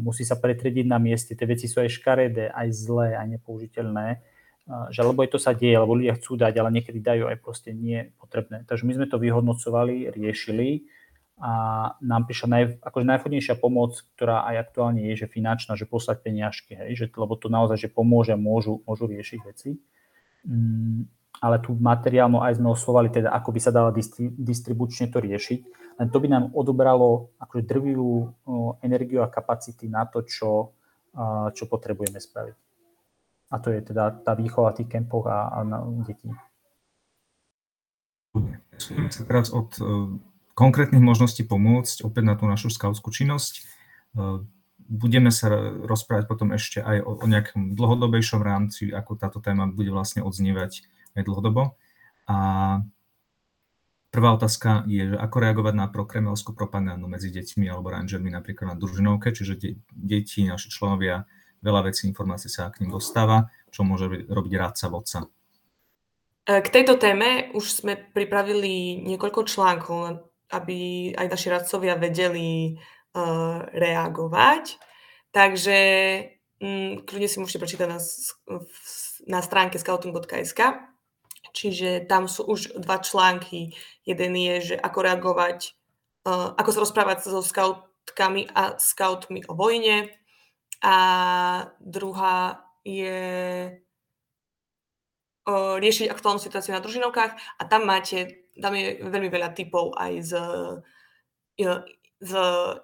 Musí sa pretriediť na mieste, tie veci sú aj škaredé, aj zlé, aj nepoužiteľné. Že lebo aj to sa deje, lebo ľudia chcú dať, ale niekedy dajú aj proste nie potrebné. Takže my sme to vyhodnocovali, riešili a nám prišla naj, akože najvhodnejšia pomoc, ktorá aj aktuálne je, že finančná, že poslať peniažky, hej, že, lebo to naozaj, že pomôže, môžu, môžu riešiť veci. Mm, ale tú materiálnu aj sme oslovali, teda ako by sa dala distri- distribučne to riešiť. Len to by nám odobralo akože drvivú energiu a kapacity na to, čo, čo potrebujeme spraviť. A to je teda tá výchova tých kempov a, a na detí. Teraz od e, konkrétnych možností pomôcť opäť na tú našu skautskú činnosť. E, budeme sa rozprávať potom ešte aj o, o nejakom dlhodobejšom rámci, ako táto téma bude vlastne odznievať aj dlhodobo. A prvá otázka je, že ako reagovať na prokremelskú propagandu medzi deťmi alebo rangermi napríklad na družinovke, čiže de- deti, naši členovia, veľa vecí, informácií sa k ním dostáva, čo môže robiť rádca vodca. E, k tejto téme už sme pripravili niekoľko článkov, aby aj naši radcovia vedeli uh, reagovať. Takže um, kľudne si môžete prečítať na, na stránke scouting.sk Čiže tam sú už dva články. Jeden je, že ako reagovať, uh, ako sa rozprávať so scoutkami a scoutmi o vojne. A druhá je uh, riešiť aktuálnu situáciu na družinovkách. A tam máte, tam je veľmi veľa typov aj z uh, z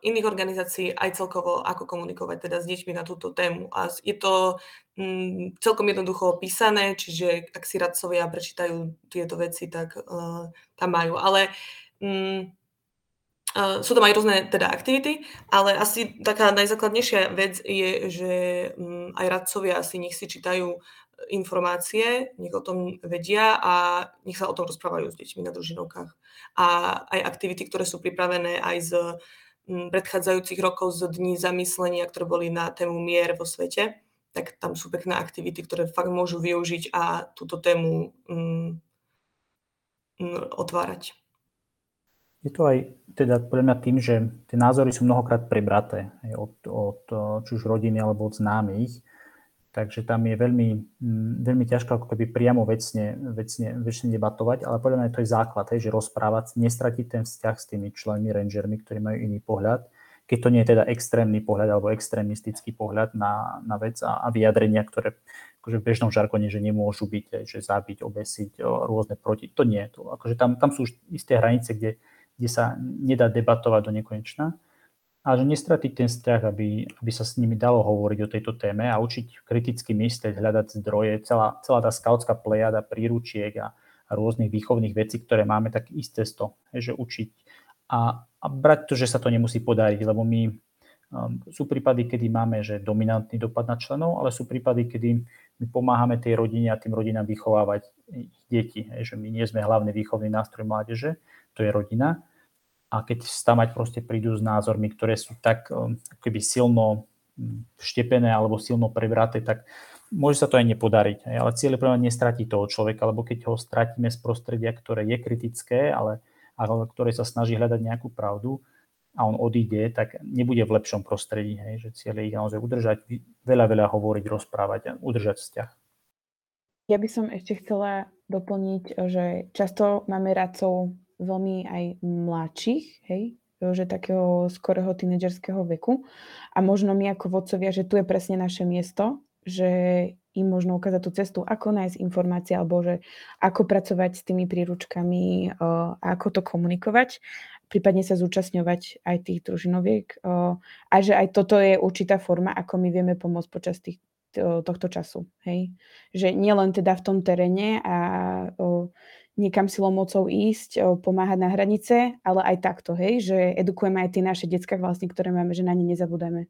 iných organizácií aj celkovo, ako komunikovať teda s deťmi na túto tému. A je to mm, celkom jednoducho opísané, čiže ak si radcovia prečítajú tieto veci, tak uh, tam majú. Ale um, uh, sú tam aj rôzne teda aktivity, ale asi taká najzákladnejšia vec je, že um, aj radcovia si nech si čítajú informácie, nech o tom vedia a nech sa o tom rozprávajú s deťmi na družinovkách. A aj aktivity, ktoré sú pripravené aj z predchádzajúcich rokov z dní zamyslenia, ktoré boli na tému mier vo svete, tak tam sú pekné aktivity, ktoré fakt môžu využiť a túto tému mm, mm, otvárať. Je to aj teda podľa mňa tým, že tie názory sú mnohokrát prebraté od, od či už rodiny alebo od známych Takže tam je veľmi, mm, veľmi ťažko ako keby priamo vecne, vecne, vecne debatovať, ale podľa mňa to je základ, hej, že rozprávať, nestratiť ten vzťah s tými členmi, rangermi, ktorí majú iný pohľad, keď to nie je teda extrémny pohľad alebo extrémistický pohľad na, na vec a, a vyjadrenia, ktoré akože v bežnom žargone, že nemôžu byť, hej, že zabiť, obesiť, rôzne proti, to nie. To, akože tam, tam sú isté hranice, kde, kde sa nedá debatovať do nekonečna a že nestratiť ten strach, aby, aby sa s nimi dalo hovoriť o tejto téme a učiť kriticky myslieť, hľadať zdroje, celá, celá tá skautská plejada príručiek a, a rôznych výchovných vecí, ktoré máme, tak isté to, že učiť. A, a brať to, že sa to nemusí podariť, lebo my um, sú prípady, kedy máme že dominantný dopad na členov, ale sú prípady, kedy my pomáhame tej rodine a tým rodinám vychovávať deti, že my nie sme hlavný výchovný nástroj mládeže, to je rodina, a keď stavať proste prídu s názormi, ktoré sú tak um, keby silno hm, vštepené alebo silno prebraté, tak môže sa to aj nepodariť, ale cieľ je nestratí toho človeka, lebo keď ho stratíme z prostredia, ktoré je kritické, ale, ale ktoré sa snaží hľadať nejakú pravdu a on odíde, tak nebude v lepšom prostredí. Hej, že cieľ je ich naozaj udržať, veľa, veľa hovoriť, rozprávať a udržať vzťah. Ja by som ešte chcela doplniť, že často máme radcov veľmi aj mladších, hej, že takého skorého tínedžerského veku. A možno my ako vodcovia, že tu je presne naše miesto, že im možno ukázať tú cestu, ako nájsť informácie, alebo že ako pracovať s tými príručkami, a ako to komunikovať, prípadne sa zúčastňovať aj tých družinoviek. A že aj toto je určitá forma, ako my vieme pomôcť počas tých tohto času. Hej? Že nielen teda v tom teréne a niekam silou mocou ísť, o, pomáhať na hranice, ale aj takto, hej? že edukujeme aj tie naše detská vlastne, ktoré máme, že na ne nezabudeme.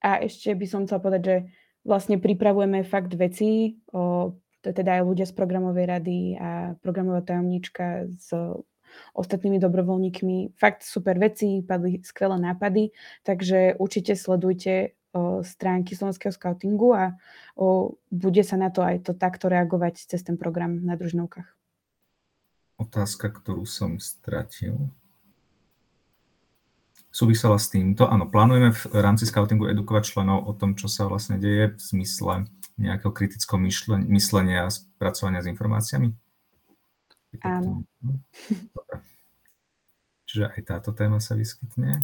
A ešte by som chcela povedať, že vlastne pripravujeme fakt veci, o, to teda aj ľudia z programovej rady a programová tajomníčka s ostatnými dobrovoľníkmi. Fakt super veci, padli skvelé nápady, takže určite sledujte stránky slovenského scoutingu a bude sa na to aj to takto reagovať cez ten program na družnovkách. Otázka, ktorú som stratil. Súvisela s týmto. Áno, plánujeme v rámci scoutingu edukovať členov o tom, čo sa vlastne deje v zmysle nejakého kritického myslenia a spracovania s informáciami? Áno. Dobre. Čiže aj táto téma sa vyskytne.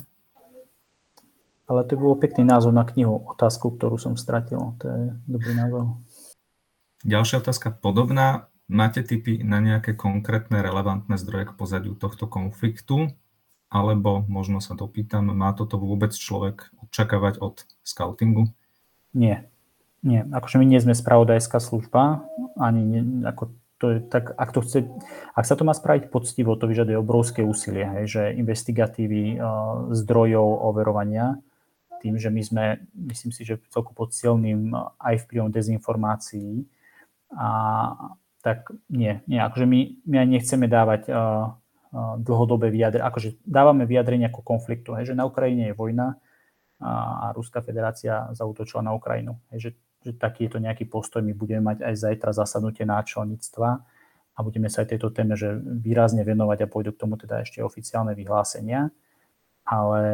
Ale to bol pekný názov na knihu, otázku, ktorú som stratil. To je dobrý názov. Ďalšia otázka podobná. Máte tipy na nejaké konkrétne relevantné zdroje k pozadiu tohto konfliktu? Alebo možno sa dopýtam, má toto vôbec človek očakávať od scoutingu? Nie. Nie. Akože my nie sme spravodajská služba, ani nie, ako to je tak, ak, to chce, ak sa to má spraviť poctivo, to vyžaduje obrovské úsilie, hej, že investigatívy uh, zdrojov overovania, tým, že my sme, myslím si, že celku pod silným aj vplyvom dezinformácií. A tak nie, nie, akože my, my aj nechceme dávať uh, uh, dlhodobé vyjadrenie, akože dávame vyjadrenie ako konfliktu, hej, že na Ukrajine je vojna a, a Ruská federácia zautočila na Ukrajinu. Hej, že, že taký je to nejaký postoj, my budeme mať aj zajtra zasadnutie náčelníctva a budeme sa aj tejto téme že výrazne venovať a pôjdu k tomu teda ešte oficiálne vyhlásenia. Ale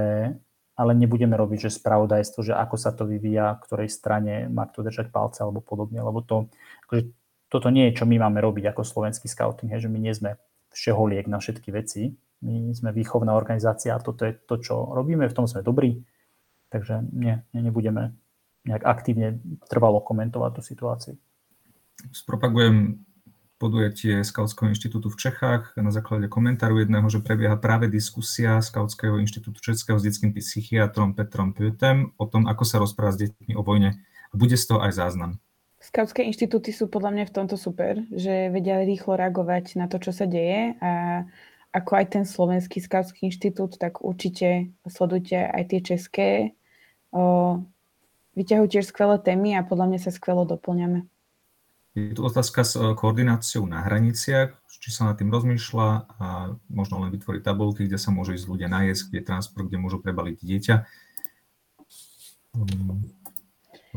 ale nebudeme robiť, že spravodajstvo, že ako sa to vyvíja, ktorej strane má kto držať palce alebo podobne, lebo to, akože, toto nie je, čo my máme robiť ako slovenský scouting, hej, že my nie sme všeholiek na všetky veci, my sme výchovná organizácia a toto je to, čo robíme, v tom sme dobrí, takže nie, nie nebudeme nejak aktívne trvalo komentovať tú situáciu. Spropagujem podujatie Skautského inštitútu v Čechách na základe komentáru jedného, že prebieha práve diskusia Skautského inštitútu Českého s detským psychiatrom Petrom Pötem o tom, ako sa rozpráva s deťmi o vojne. A bude z toho aj záznam. Skautské inštitúty sú podľa mňa v tomto super, že vedia rýchlo reagovať na to, čo sa deje a ako aj ten slovenský skautský inštitút, tak určite sledujte aj tie české. O, vyťahujú tiež skvelé témy a podľa mňa sa skvelo doplňame. Je tu otázka s e, koordináciou na hraniciach, či sa nad tým rozmýšľa a možno len vytvoriť tabulky, kde sa môžu ísť ľudia najesť, kde je transport, kde môžu prebaliť dieťa. Um,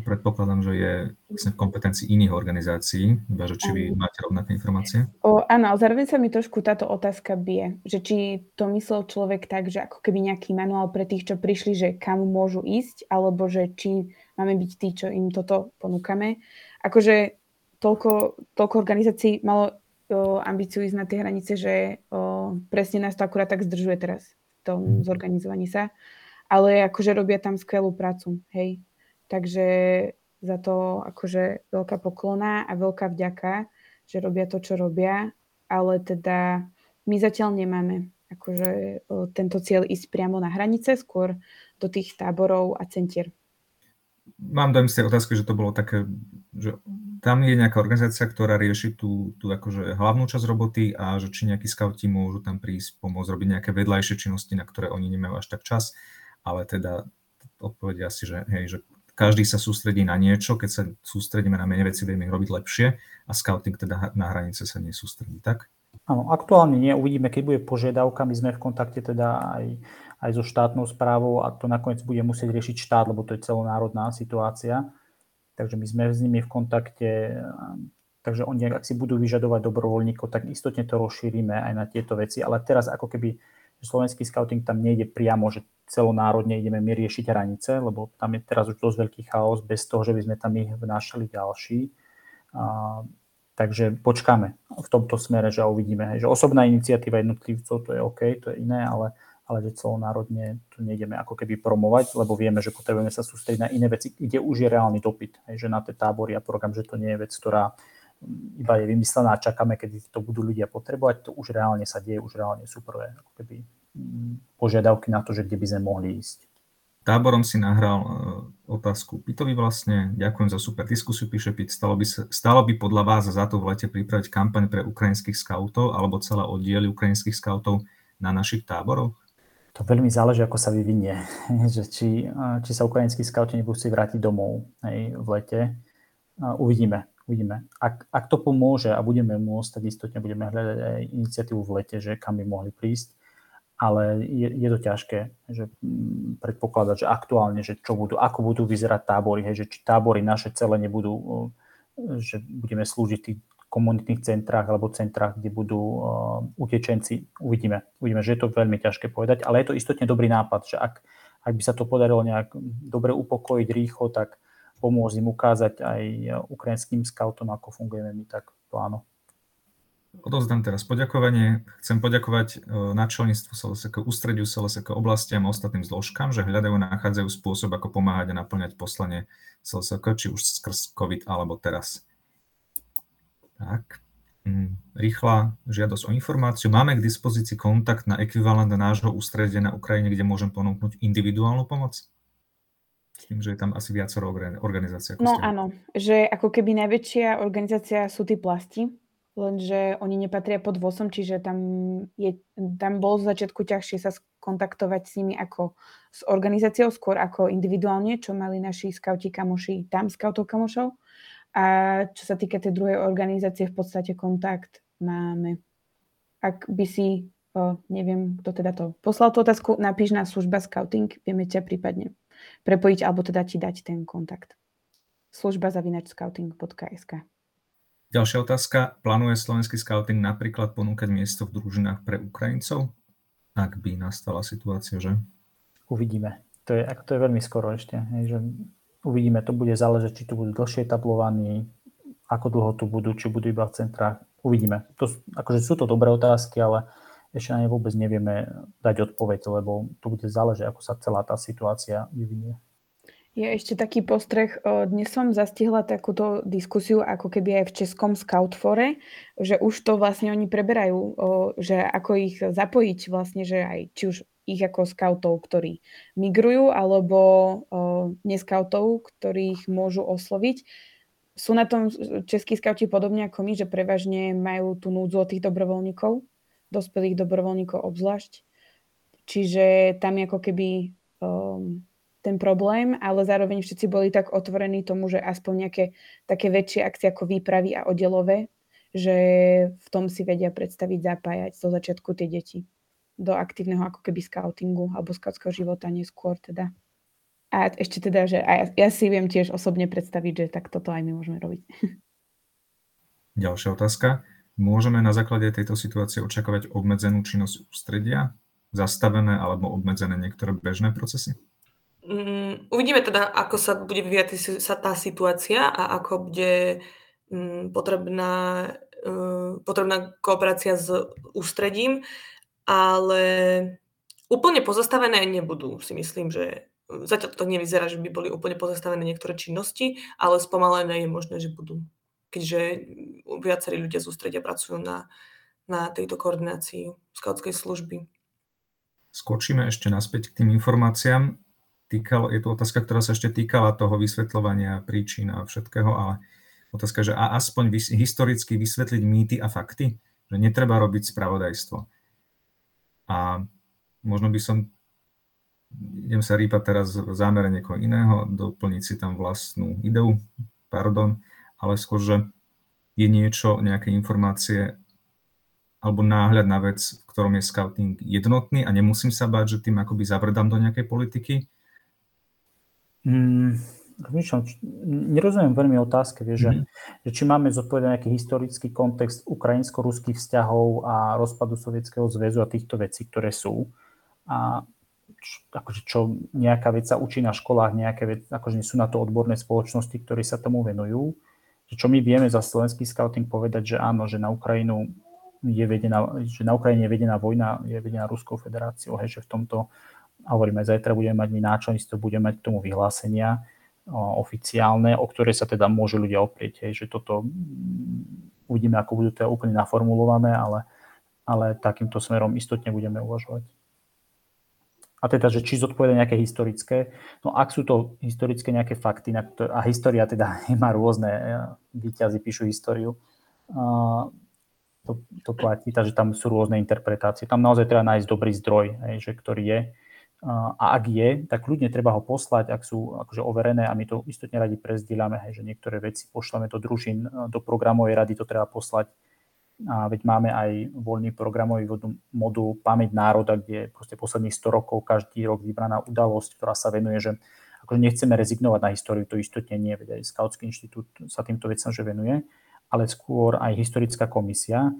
predpokladám, že je vlastne v kompetencii iných organizácií, iba že či vy máte rovnaké informácie. O, áno, ale zároveň sa mi trošku táto otázka bije, že či to myslel človek tak, že ako keby nejaký manuál pre tých, čo prišli, že kam môžu ísť, alebo že či máme byť tí, čo im toto ponúkame. Akože toľko, toľko organizácií malo o, ambíciu ísť na tie hranice, že o, presne nás to akurát tak zdržuje teraz v tom mhm. zorganizovaní sa. Ale akože robia tam skvelú prácu, hej. Takže za to akože veľká poklona a veľká vďaka, že robia to, čo robia, ale teda my zatiaľ nemáme akože o, tento cieľ ísť priamo na hranice, skôr do tých táborov a centier. Mám dojem z tej otázky, že to bolo také, že tam je nejaká organizácia, ktorá rieši tú, tú akože hlavnú časť roboty a že či nejakí scouti môžu tam prísť, pomôcť robiť nejaké vedľajšie činnosti, na ktoré oni nemajú až tak čas, ale teda odpovedia si, že, hej, že každý sa sústredí na niečo, keď sa sústredíme na menej veci, vieme ich robiť lepšie a scouting teda na hranice sa nesústredí, tak? Áno, aktuálne nie, uvidíme, keď bude požiadavka, my sme v kontakte teda aj, aj so štátnou správou a to nakoniec bude musieť riešiť štát, lebo to je celonárodná situácia takže my sme s nimi v kontakte, takže oni, ak si budú vyžadovať dobrovoľníkov, tak istotne to rozšírime aj na tieto veci, ale teraz ako keby slovenský scouting tam nejde priamo, že celonárodne ideme my riešiť hranice, lebo tam je teraz už dosť veľký chaos bez toho, že by sme tam ich vnášali ďalší. A, takže počkáme v tomto smere, že uvidíme. Že osobná iniciatíva jednotlivcov to je OK, to je iné, ale, ale že celonárodne tu nejdeme ako keby promovať, lebo vieme, že potrebujeme sa sústrediť na iné veci, kde už je reálny dopyt. Hej, že na tie tábory a program, že to nie je vec, ktorá iba je vymyslená a čakáme, kedy to budú ľudia potrebovať, to už reálne sa deje, už reálne sú prvé ako keby, mm, požiadavky na to, že kde by sme mohli ísť. Táborom si nahral e, otázku Pitovi vlastne. Ďakujem za super diskusiu, píše Pit. Stalo by, stalo by podľa vás za to v lete pripraviť kampaň pre ukrajinských skautov alebo celé oddiely ukrajinských skautov na našich táboroch? To veľmi záleží, ako sa vyvinie. že či, či sa ukrajinskí skauti nebudú si vrátiť domov hej, v lete. Uvidíme. Uvidíme. Ak, ak to pomôže a budeme môcť, tak istotne budeme hľadať aj iniciatívu v lete, že kam by mohli prísť. Ale je, je to ťažké, že mm, predpokladať, že aktuálne, že čo budú, ako budú vyzerať tábory, hej, že či tábory naše celé nebudú, že budeme slúžiť tých komunitných centrách alebo centrách, kde budú uh, utečenci. Uvidíme. Uvidíme, že je to veľmi ťažké povedať, ale je to istotne dobrý nápad, že ak, ak by sa to podarilo nejak dobre upokojiť rýchlo, tak pomôcť im ukázať aj ukrajinským scoutom, ako fungujeme my tak pláno. Odovzdám teraz poďakovanie. Chcem poďakovať e, načelníctvu SLSK, ústrediu SLSK oblastiam a ostatným zložkám, že hľadajú a nachádzajú spôsob, ako pomáhať a naplňať poslanie SLSK, či už skrz COVID alebo teraz. Tak, mm, rýchla žiadosť o informáciu. Máme k dispozícii kontakt na ekvivalent nášho ústredia na Ukrajine, kde môžem ponúknuť individuálnu pomoc? tým, že je tam asi viacero organizácií. No ste... áno, že ako keby najväčšia organizácia sú tí plasti, lenže oni nepatria pod VOSom, čiže tam, je, tam bolo z začiatku ťažšie sa kontaktovať s nimi ako s organizáciou, skôr ako individuálne, čo mali naši skauti kamoši tam, skautov kamošov. A čo sa týka tej druhej organizácie, v podstate kontakt máme. Ak by si, o, neviem, kto teda to poslal tú otázku, napíš na služba scouting, vieme ťa prípadne prepojiť alebo teda ti dať ten kontakt. Služba zavinačscouting.sk Ďalšia otázka. Plánuje slovenský scouting napríklad ponúkať miesto v družinách pre Ukrajincov? Ak by nastala situácia, že? Uvidíme. To je, to je veľmi skoro ešte. že uvidíme, to bude záležať, či tu budú dlhšie etablovaní, ako dlho tu budú, či budú iba v centrách. Uvidíme. To, akože sú to dobré otázky, ale ešte na ne vôbec nevieme dať odpoveď, lebo to bude záležiť, ako sa celá tá situácia vyvinie. Je ešte taký postreh. Dnes som zastihla takúto diskusiu ako keby aj v Českom Scoutfore, že už to vlastne oni preberajú, že ako ich zapojiť vlastne, že aj či už ich ako scoutov, ktorí migrujú, alebo neskautov, ktorých môžu osloviť. Sú na tom českí skauti podobne ako my, že prevažne majú tú núdzu od tých dobrovoľníkov, dospelých dobrovoľníkov obzvlášť. Čiže tam je ako keby um, ten problém, ale zároveň všetci boli tak otvorení tomu, že aspoň nejaké také väčšie akcie ako výpravy a oddelové, že v tom si vedia predstaviť zapájať zo začiatku tie deti do aktívneho ako keby scoutingu alebo scoutského života neskôr teda. A ešte teda, že aj ja si viem tiež osobne predstaviť, že tak toto aj my môžeme robiť. Ďalšia otázka. Môžeme na základe tejto situácie očakávať obmedzenú činnosť ústredia, zastavené alebo obmedzené niektoré bežné procesy? Mm, uvidíme teda, ako sa bude vyvíjať sa tá situácia a ako bude mm, potrebná, uh, potrebná kooperácia s ústredím, ale úplne pozastavené nebudú, si myslím, že zatiaľ to nevyzerá, že by boli úplne pozastavené niektoré činnosti, ale spomalené je možné, že budú keďže viacerí ľudia z pracujú na, na tejto koordinácii skautskej služby. Skočíme ešte naspäť k tým informáciám. Týkalo, je to otázka, ktorá sa ešte týkala toho vysvetľovania príčin a všetkého, ale otázka, že a aspoň vys- historicky vysvetliť mýty a fakty, že netreba robiť spravodajstvo. A možno by som, idem sa rýpať teraz v zámere niekoho iného, doplniť si tam vlastnú ideu, pardon, ale skôr, že je niečo, nejaké informácie alebo náhľad na vec, v ktorom je scouting jednotný a nemusím sa báť, že tým akoby zabrdám do nejakej politiky? Mm, nerozumiem veľmi otázke, vie, mm-hmm. že, že či máme zodpovedať nejaký historický kontext ukrajinsko-ruských vzťahov a rozpadu Sovietskeho zväzu a týchto vecí, ktoré sú. A čo, akože čo nejaká vec sa učí na školách, nejaké vec, akože sú na to odborné spoločnosti, ktorí sa tomu venujú. Že čo my vieme za slovenský scouting povedať, že áno, že na Ukrajinu je vedená, že na Ukrajine je vedená vojna, je vedená Ruskou federáciou, hej, že v tomto, a hovoríme, zajtra budeme mať my náčelníctvo, budeme mať k tomu vyhlásenia oficiálne, o ktoré sa teda môžu ľudia oprieť, hej, že toto mm, uvidíme, ako budú to úplne naformulované, ale, ale takýmto smerom istotne budeme uvažovať. A teda, že či zodpoveda nejaké historické, no ak sú to historické nejaké fakty, a história teda má rôzne, výťazí píšu históriu, to, to platí, takže tam sú rôzne interpretácie. Tam naozaj treba nájsť dobrý zdroj, hej, že ktorý je. A ak je, tak ľudne treba ho poslať, ak sú akože overené a my to istotne radi prezdieľame, hej, že niektoré veci pošleme do družín, do programovej rady to treba poslať. A veď máme aj voľný programový modul Pamäť národa, kde proste posledných 100 rokov každý rok vybraná udalosť, ktorá sa venuje, že akože nechceme rezignovať na históriu, to istotne nie, veď aj Skautský inštitút sa týmto vecam že venuje ale skôr aj historická komisia.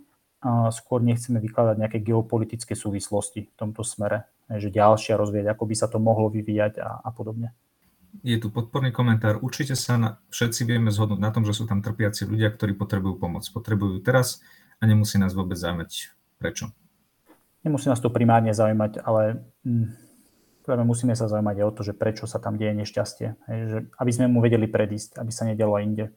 Skôr nechceme vykladať nejaké geopolitické súvislosti v tomto smere, že ďalšia rozvieť, ako by sa to mohlo vyvíjať a, a podobne. Je tu podporný komentár. Určite sa na, všetci vieme zhodnúť na tom, že sú tam trpiaci ľudia, ktorí potrebujú pomoc. Potrebujú teraz a nemusí nás vôbec zaujímať. Prečo? Nemusí nás to primárne zaujímať, ale hm, musíme sa zaujímať aj o to, že prečo sa tam deje nešťastie. Hej, že, aby sme mu vedeli predísť, aby sa nedelo inde.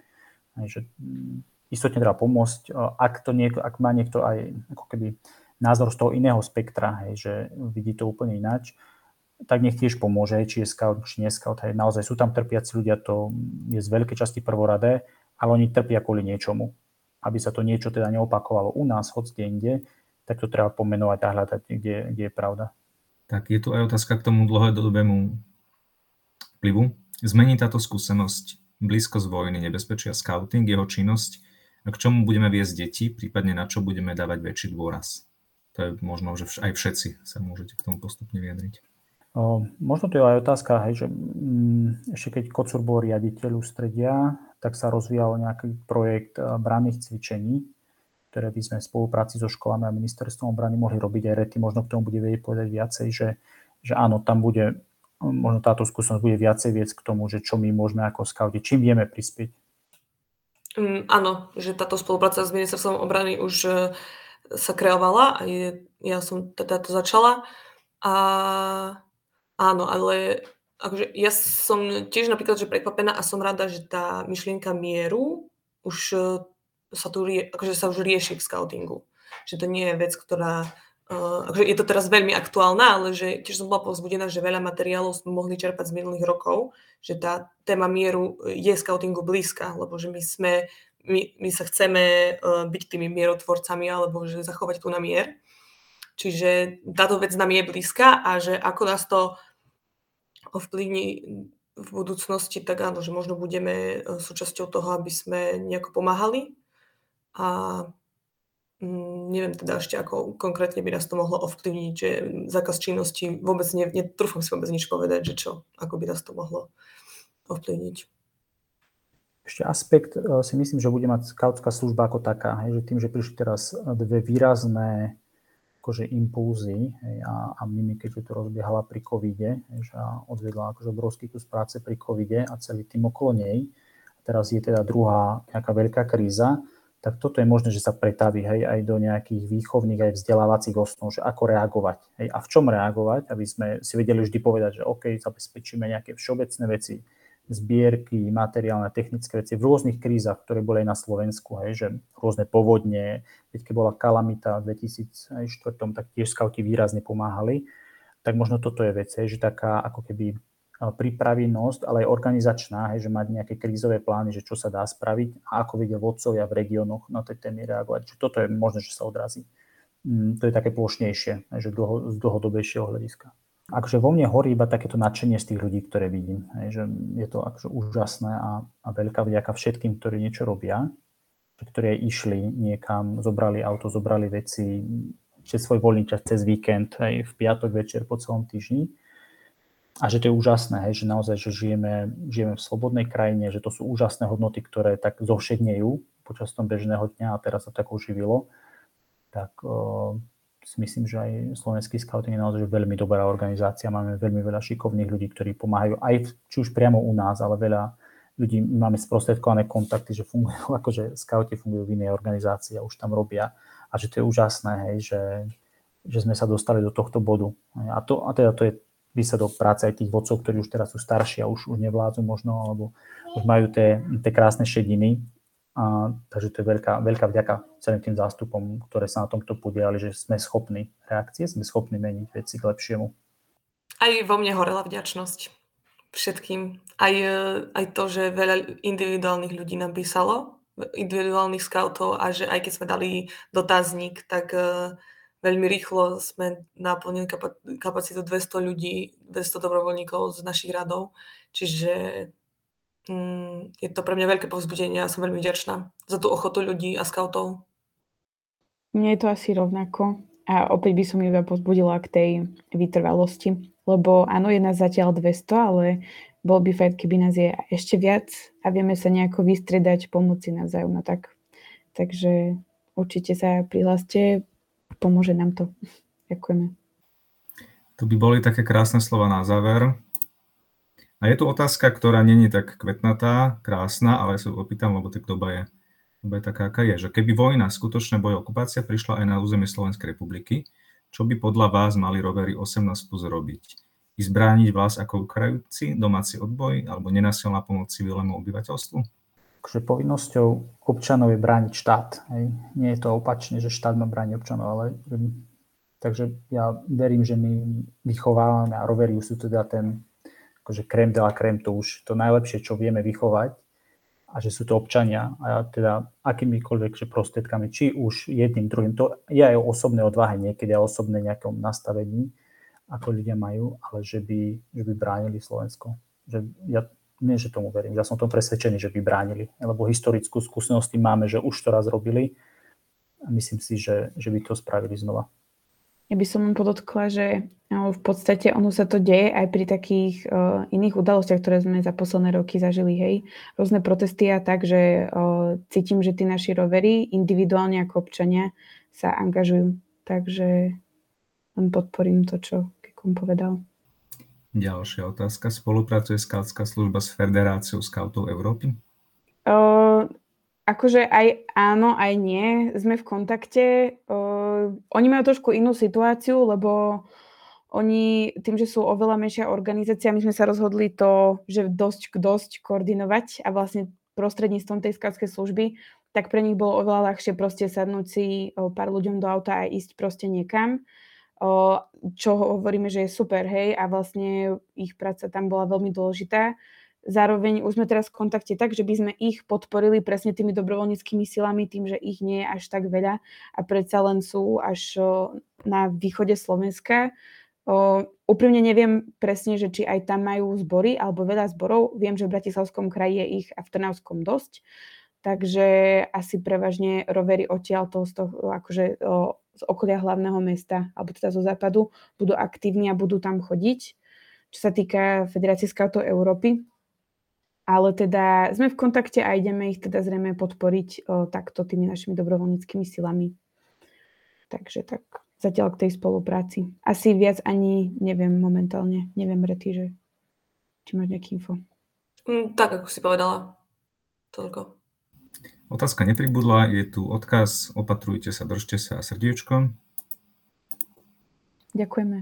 Hej, že, hm, istotne treba pomôcť. Ak, to niekto, ak má niekto aj ako keby názor z toho iného spektra, hej, že vidí to úplne ináč, tak nech tiež pomôže, či je scout, či nie scout. Hej. Naozaj sú tam trpiaci ľudia, to je z veľkej časti prvoradé, ale oni trpia kvôli niečomu. Aby sa to niečo teda neopakovalo u nás, hoď kde inde, tak to treba pomenovať a hľadať, kde, kde je pravda. Tak je tu aj otázka k tomu dlhodobému vplyvu. Zmení táto skúsenosť blízko z vojny, nebezpečia scouting, jeho činnosť k čomu budeme viesť deti, prípadne na čo budeme dávať väčší dôraz. To je možno, že aj všetci sa môžete k tomu postupne vyjadriť. O, možno to je aj otázka, hej, že mm, ešte keď Kocur bol riaditeľ ústredia, tak sa rozvíjal nejaký projekt branných cvičení, ktoré by sme v spolupráci so školami a ministerstvom obrany mohli robiť aj rety, možno k tomu bude vedieť povedať viacej, že, že áno, tam bude, možno táto skúsenosť bude viacej viec k tomu, že čo my môžeme ako skauti, čím vieme prispieť Mm, áno, že táto spolupráca s ministerstvom obrany už e, sa kreovala a ja som teda to začala. A áno, ale akože ja som tiež napríklad že prekvapená a som rada, že tá myšlienka mieru už e, sa tu akože sa už rieši v scoutingu. Že to nie je vec, ktorá Uh, je to teraz veľmi aktuálna, ale že tiež som bola povzbudená, že veľa materiálov sme mohli čerpať z minulých rokov, že tá téma mieru je scoutingu blízka, lebo že my sme, my, my sa chceme uh, byť tými mierotvorcami alebo že zachovať tu na mier. Čiže táto vec nám je blízka a že ako nás to ovplyvní v budúcnosti, tak áno, že možno budeme súčasťou toho, aby sme nejako pomáhali. A Mm, neviem teda ešte, ako konkrétne by nás to mohlo ovplyvniť, že zákaz činnosti vôbec ne, netrúfam si vôbec nič povedať, že čo, ako by nás to mohlo ovplyvniť. Ešte aspekt e, si myslím, že bude mať skautská služba ako taká, hej, že tým, že prišli teraz dve výrazné akože impulzy hej, a, a Mimi, keďže to rozbiehala pri covide, hej, že odvedla akože obrovský kus práce pri covide a celý tým okolo nej. Teraz je teda druhá nejaká veľká kríza, tak toto je možné, že sa pretaví hej, aj do nejakých výchovných, aj vzdelávacích osnov, že ako reagovať hej, a v čom reagovať, aby sme si vedeli vždy povedať, že OK, zabezpečíme nejaké všeobecné veci, zbierky, materiálne, technické veci v rôznych krízach, ktoré boli aj na Slovensku, hej, že rôzne povodne, keď bola kalamita v 2004, tak tiež skauti výrazne pomáhali, tak možno toto je vec, hej, že taká ako keby pripravenosť, ale aj organizačná, hej, že mať nejaké krízové plány, že čo sa dá spraviť a ako vidia vodcovia v regiónoch na tej témy reagovať. Čiže toto je možné, že sa odrazí. Mm, to je také plošnejšie, že dlho, z dlhodobejšieho hľadiska. Akože vo mne horí iba takéto nadšenie z tých ľudí, ktoré vidím. Hej, že je to akože úžasné a, a veľká vďaka všetkým, ktorí niečo robia, ktorí išli niekam, zobrali auto, zobrali veci, cez svoj voľný čas, cez víkend, aj v piatok večer po celom týždni a že to je úžasné, hej, že naozaj, že žijeme, žijeme v slobodnej krajine, že to sú úžasné hodnoty, ktoré tak zovšednejú počas tom bežného dňa a teraz sa tak uživilo, tak uh, si myslím, že aj slovenský scouting je naozaj veľmi dobrá organizácia. Máme veľmi veľa šikovných ľudí, ktorí pomáhajú aj či už priamo u nás, ale veľa ľudí máme sprostredkované kontakty, že fungujú, akože scouti fungujú v inej organizácii a už tam robia a že to je úžasné, hej, že, že sme sa dostali do tohto bodu. A, to, a teda to je výsledok práce aj tých vodcov, ktorí už teraz sú starší a už, už nevládzu možno, alebo už majú tie, tie krásne šediny. A, takže to je veľká, veľká vďaka celým tým zástupom, ktoré sa na tomto podiali, že sme schopní reakcie, sme schopní meniť veci k lepšiemu. Aj vo mne horela vďačnosť všetkým. Aj, aj to, že veľa individuálnych ľudí napísalo, individuálnych scoutov a že aj keď sme dali dotazník, tak uh, veľmi rýchlo sme naplnili kapacitu 200 ľudí, 200 dobrovoľníkov z našich radov. Čiže je to pre mňa veľké povzbudenie a som veľmi vďačná za tú ochotu ľudí a scoutov. Mne je to asi rovnako. A opäť by som iba pozbudila k tej vytrvalosti, lebo áno, je nás zatiaľ 200, ale bol by fajn, keby nás je ešte viac a vieme sa nejako vystriedať, pomoci navzájom. No tak, takže určite sa prihláste, pomôže nám to. Ďakujeme. To by boli také krásne slova na záver. A je tu otázka, ktorá není tak kvetnatá, krásna, ale sa opýtam, lebo tak doba je, doba je taká, aká je, že keby vojna, skutočná boj okupácia prišla aj na územie Slovenskej republiky, čo by podľa vás mali rovery 18 plus robiť? Ísť brániť vás ako ukrajúci, domáci odboj alebo nenasilná pomoc civilnému obyvateľstvu? že povinnosťou občanov je brániť štát. Hej. Nie je to opačne, že štát má brániť občanov, ale takže ja verím, že my vychovávame a roveri sú teda ten akože krém de la krém, to už to najlepšie, čo vieme vychovať a že sú to občania a teda akýmikoľvek že prostriedkami, či už jedným, druhým, to je aj o osobnej odvahe niekedy a osobnej nejakom nastavení, ako ľudia majú, ale že by, že by bránili Slovensko. Že ja nie, že tomu verím, ja som tom presvedčený, že by bránili, lebo historickú skúsenosť máme, že už to raz robili a myslím si, že, že by to spravili znova. Ja by som podotkla, že no, v podstate ono sa to deje aj pri takých uh, iných udalostiach, ktoré sme za posledné roky zažili, hej. Rôzne protesty a tak, že uh, cítim, že tí naši rovery individuálne ako občania sa angažujú. Takže len podporím to, čo Kekom povedal. Ďalšia otázka. Spolupracuje Skautská služba s Federáciou skautov Európy? Uh, akože aj áno, aj nie. Sme v kontakte. Uh, oni majú trošku inú situáciu, lebo oni tým, že sú oveľa menšia organizácia, my sme sa rozhodli to, že dosť k dosť koordinovať a vlastne prostredníctvom tej skautskej služby, tak pre nich bolo oveľa ľahšie proste sadnúť si pár ľuďom do auta a ísť proste niekam čo hovoríme, že je super, hej, a vlastne ich práca tam bola veľmi dôležitá. Zároveň už sme teraz v kontakte tak, že by sme ich podporili presne tými dobrovoľníckými silami, tým, že ich nie je až tak veľa a predsa len sú až na východe Slovenska. úprimne neviem presne, že či aj tam majú zbory alebo veľa zborov. Viem, že v Bratislavskom kraji je ich a v Trnavskom dosť. Takže asi prevažne rovery odtiaľ to, z toho, akože z okolia hlavného mesta, alebo teda zo západu, budú aktívni a budú tam chodiť, čo sa týka Federácie scoutov Európy. Ale teda sme v kontakte a ideme ich teda zrejme podporiť o, takto tými našimi dobrovoľníckými silami. Takže tak zatiaľ k tej spolupráci. Asi viac ani neviem momentálne. Neviem, Rety, že či máš nejaký info. Mm, tak, ako si povedala. Toľko. Otázka nepribudla, je tu odkaz, opatrujte sa, držte sa a srdiečko. Ďakujeme.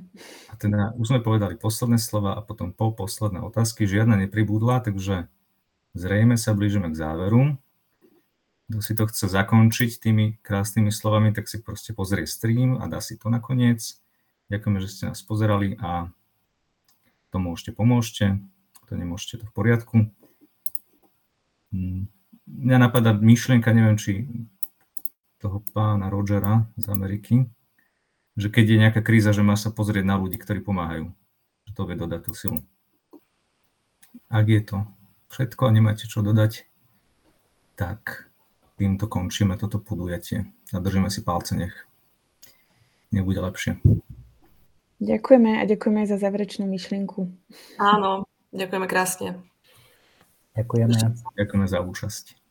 A teda už sme povedali posledné slova a potom pol posledné otázky. Žiadna nepribudla, takže zrejme sa blížime k záveru. Kto si to chce zakončiť tými krásnymi slovami, tak si proste pozrie stream a dá si to nakoniec. Ďakujeme, že ste nás pozerali a to môžete, pomôžte. To nemôžete, to v poriadku. Hmm mňa napadá myšlienka, neviem, či toho pána Rogera z Ameriky, že keď je nejaká kríza, že má sa pozrieť na ľudí, ktorí pomáhajú. Že to vie dodať tú silu. Ak je to všetko a nemáte čo dodať, tak týmto končíme toto podujatie a držíme si palce, nech nebude lepšie. Ďakujeme a ďakujeme aj za záverečnú myšlienku. Áno, ďakujeme krásne. Ďakujeme. Ďakujeme za účasť.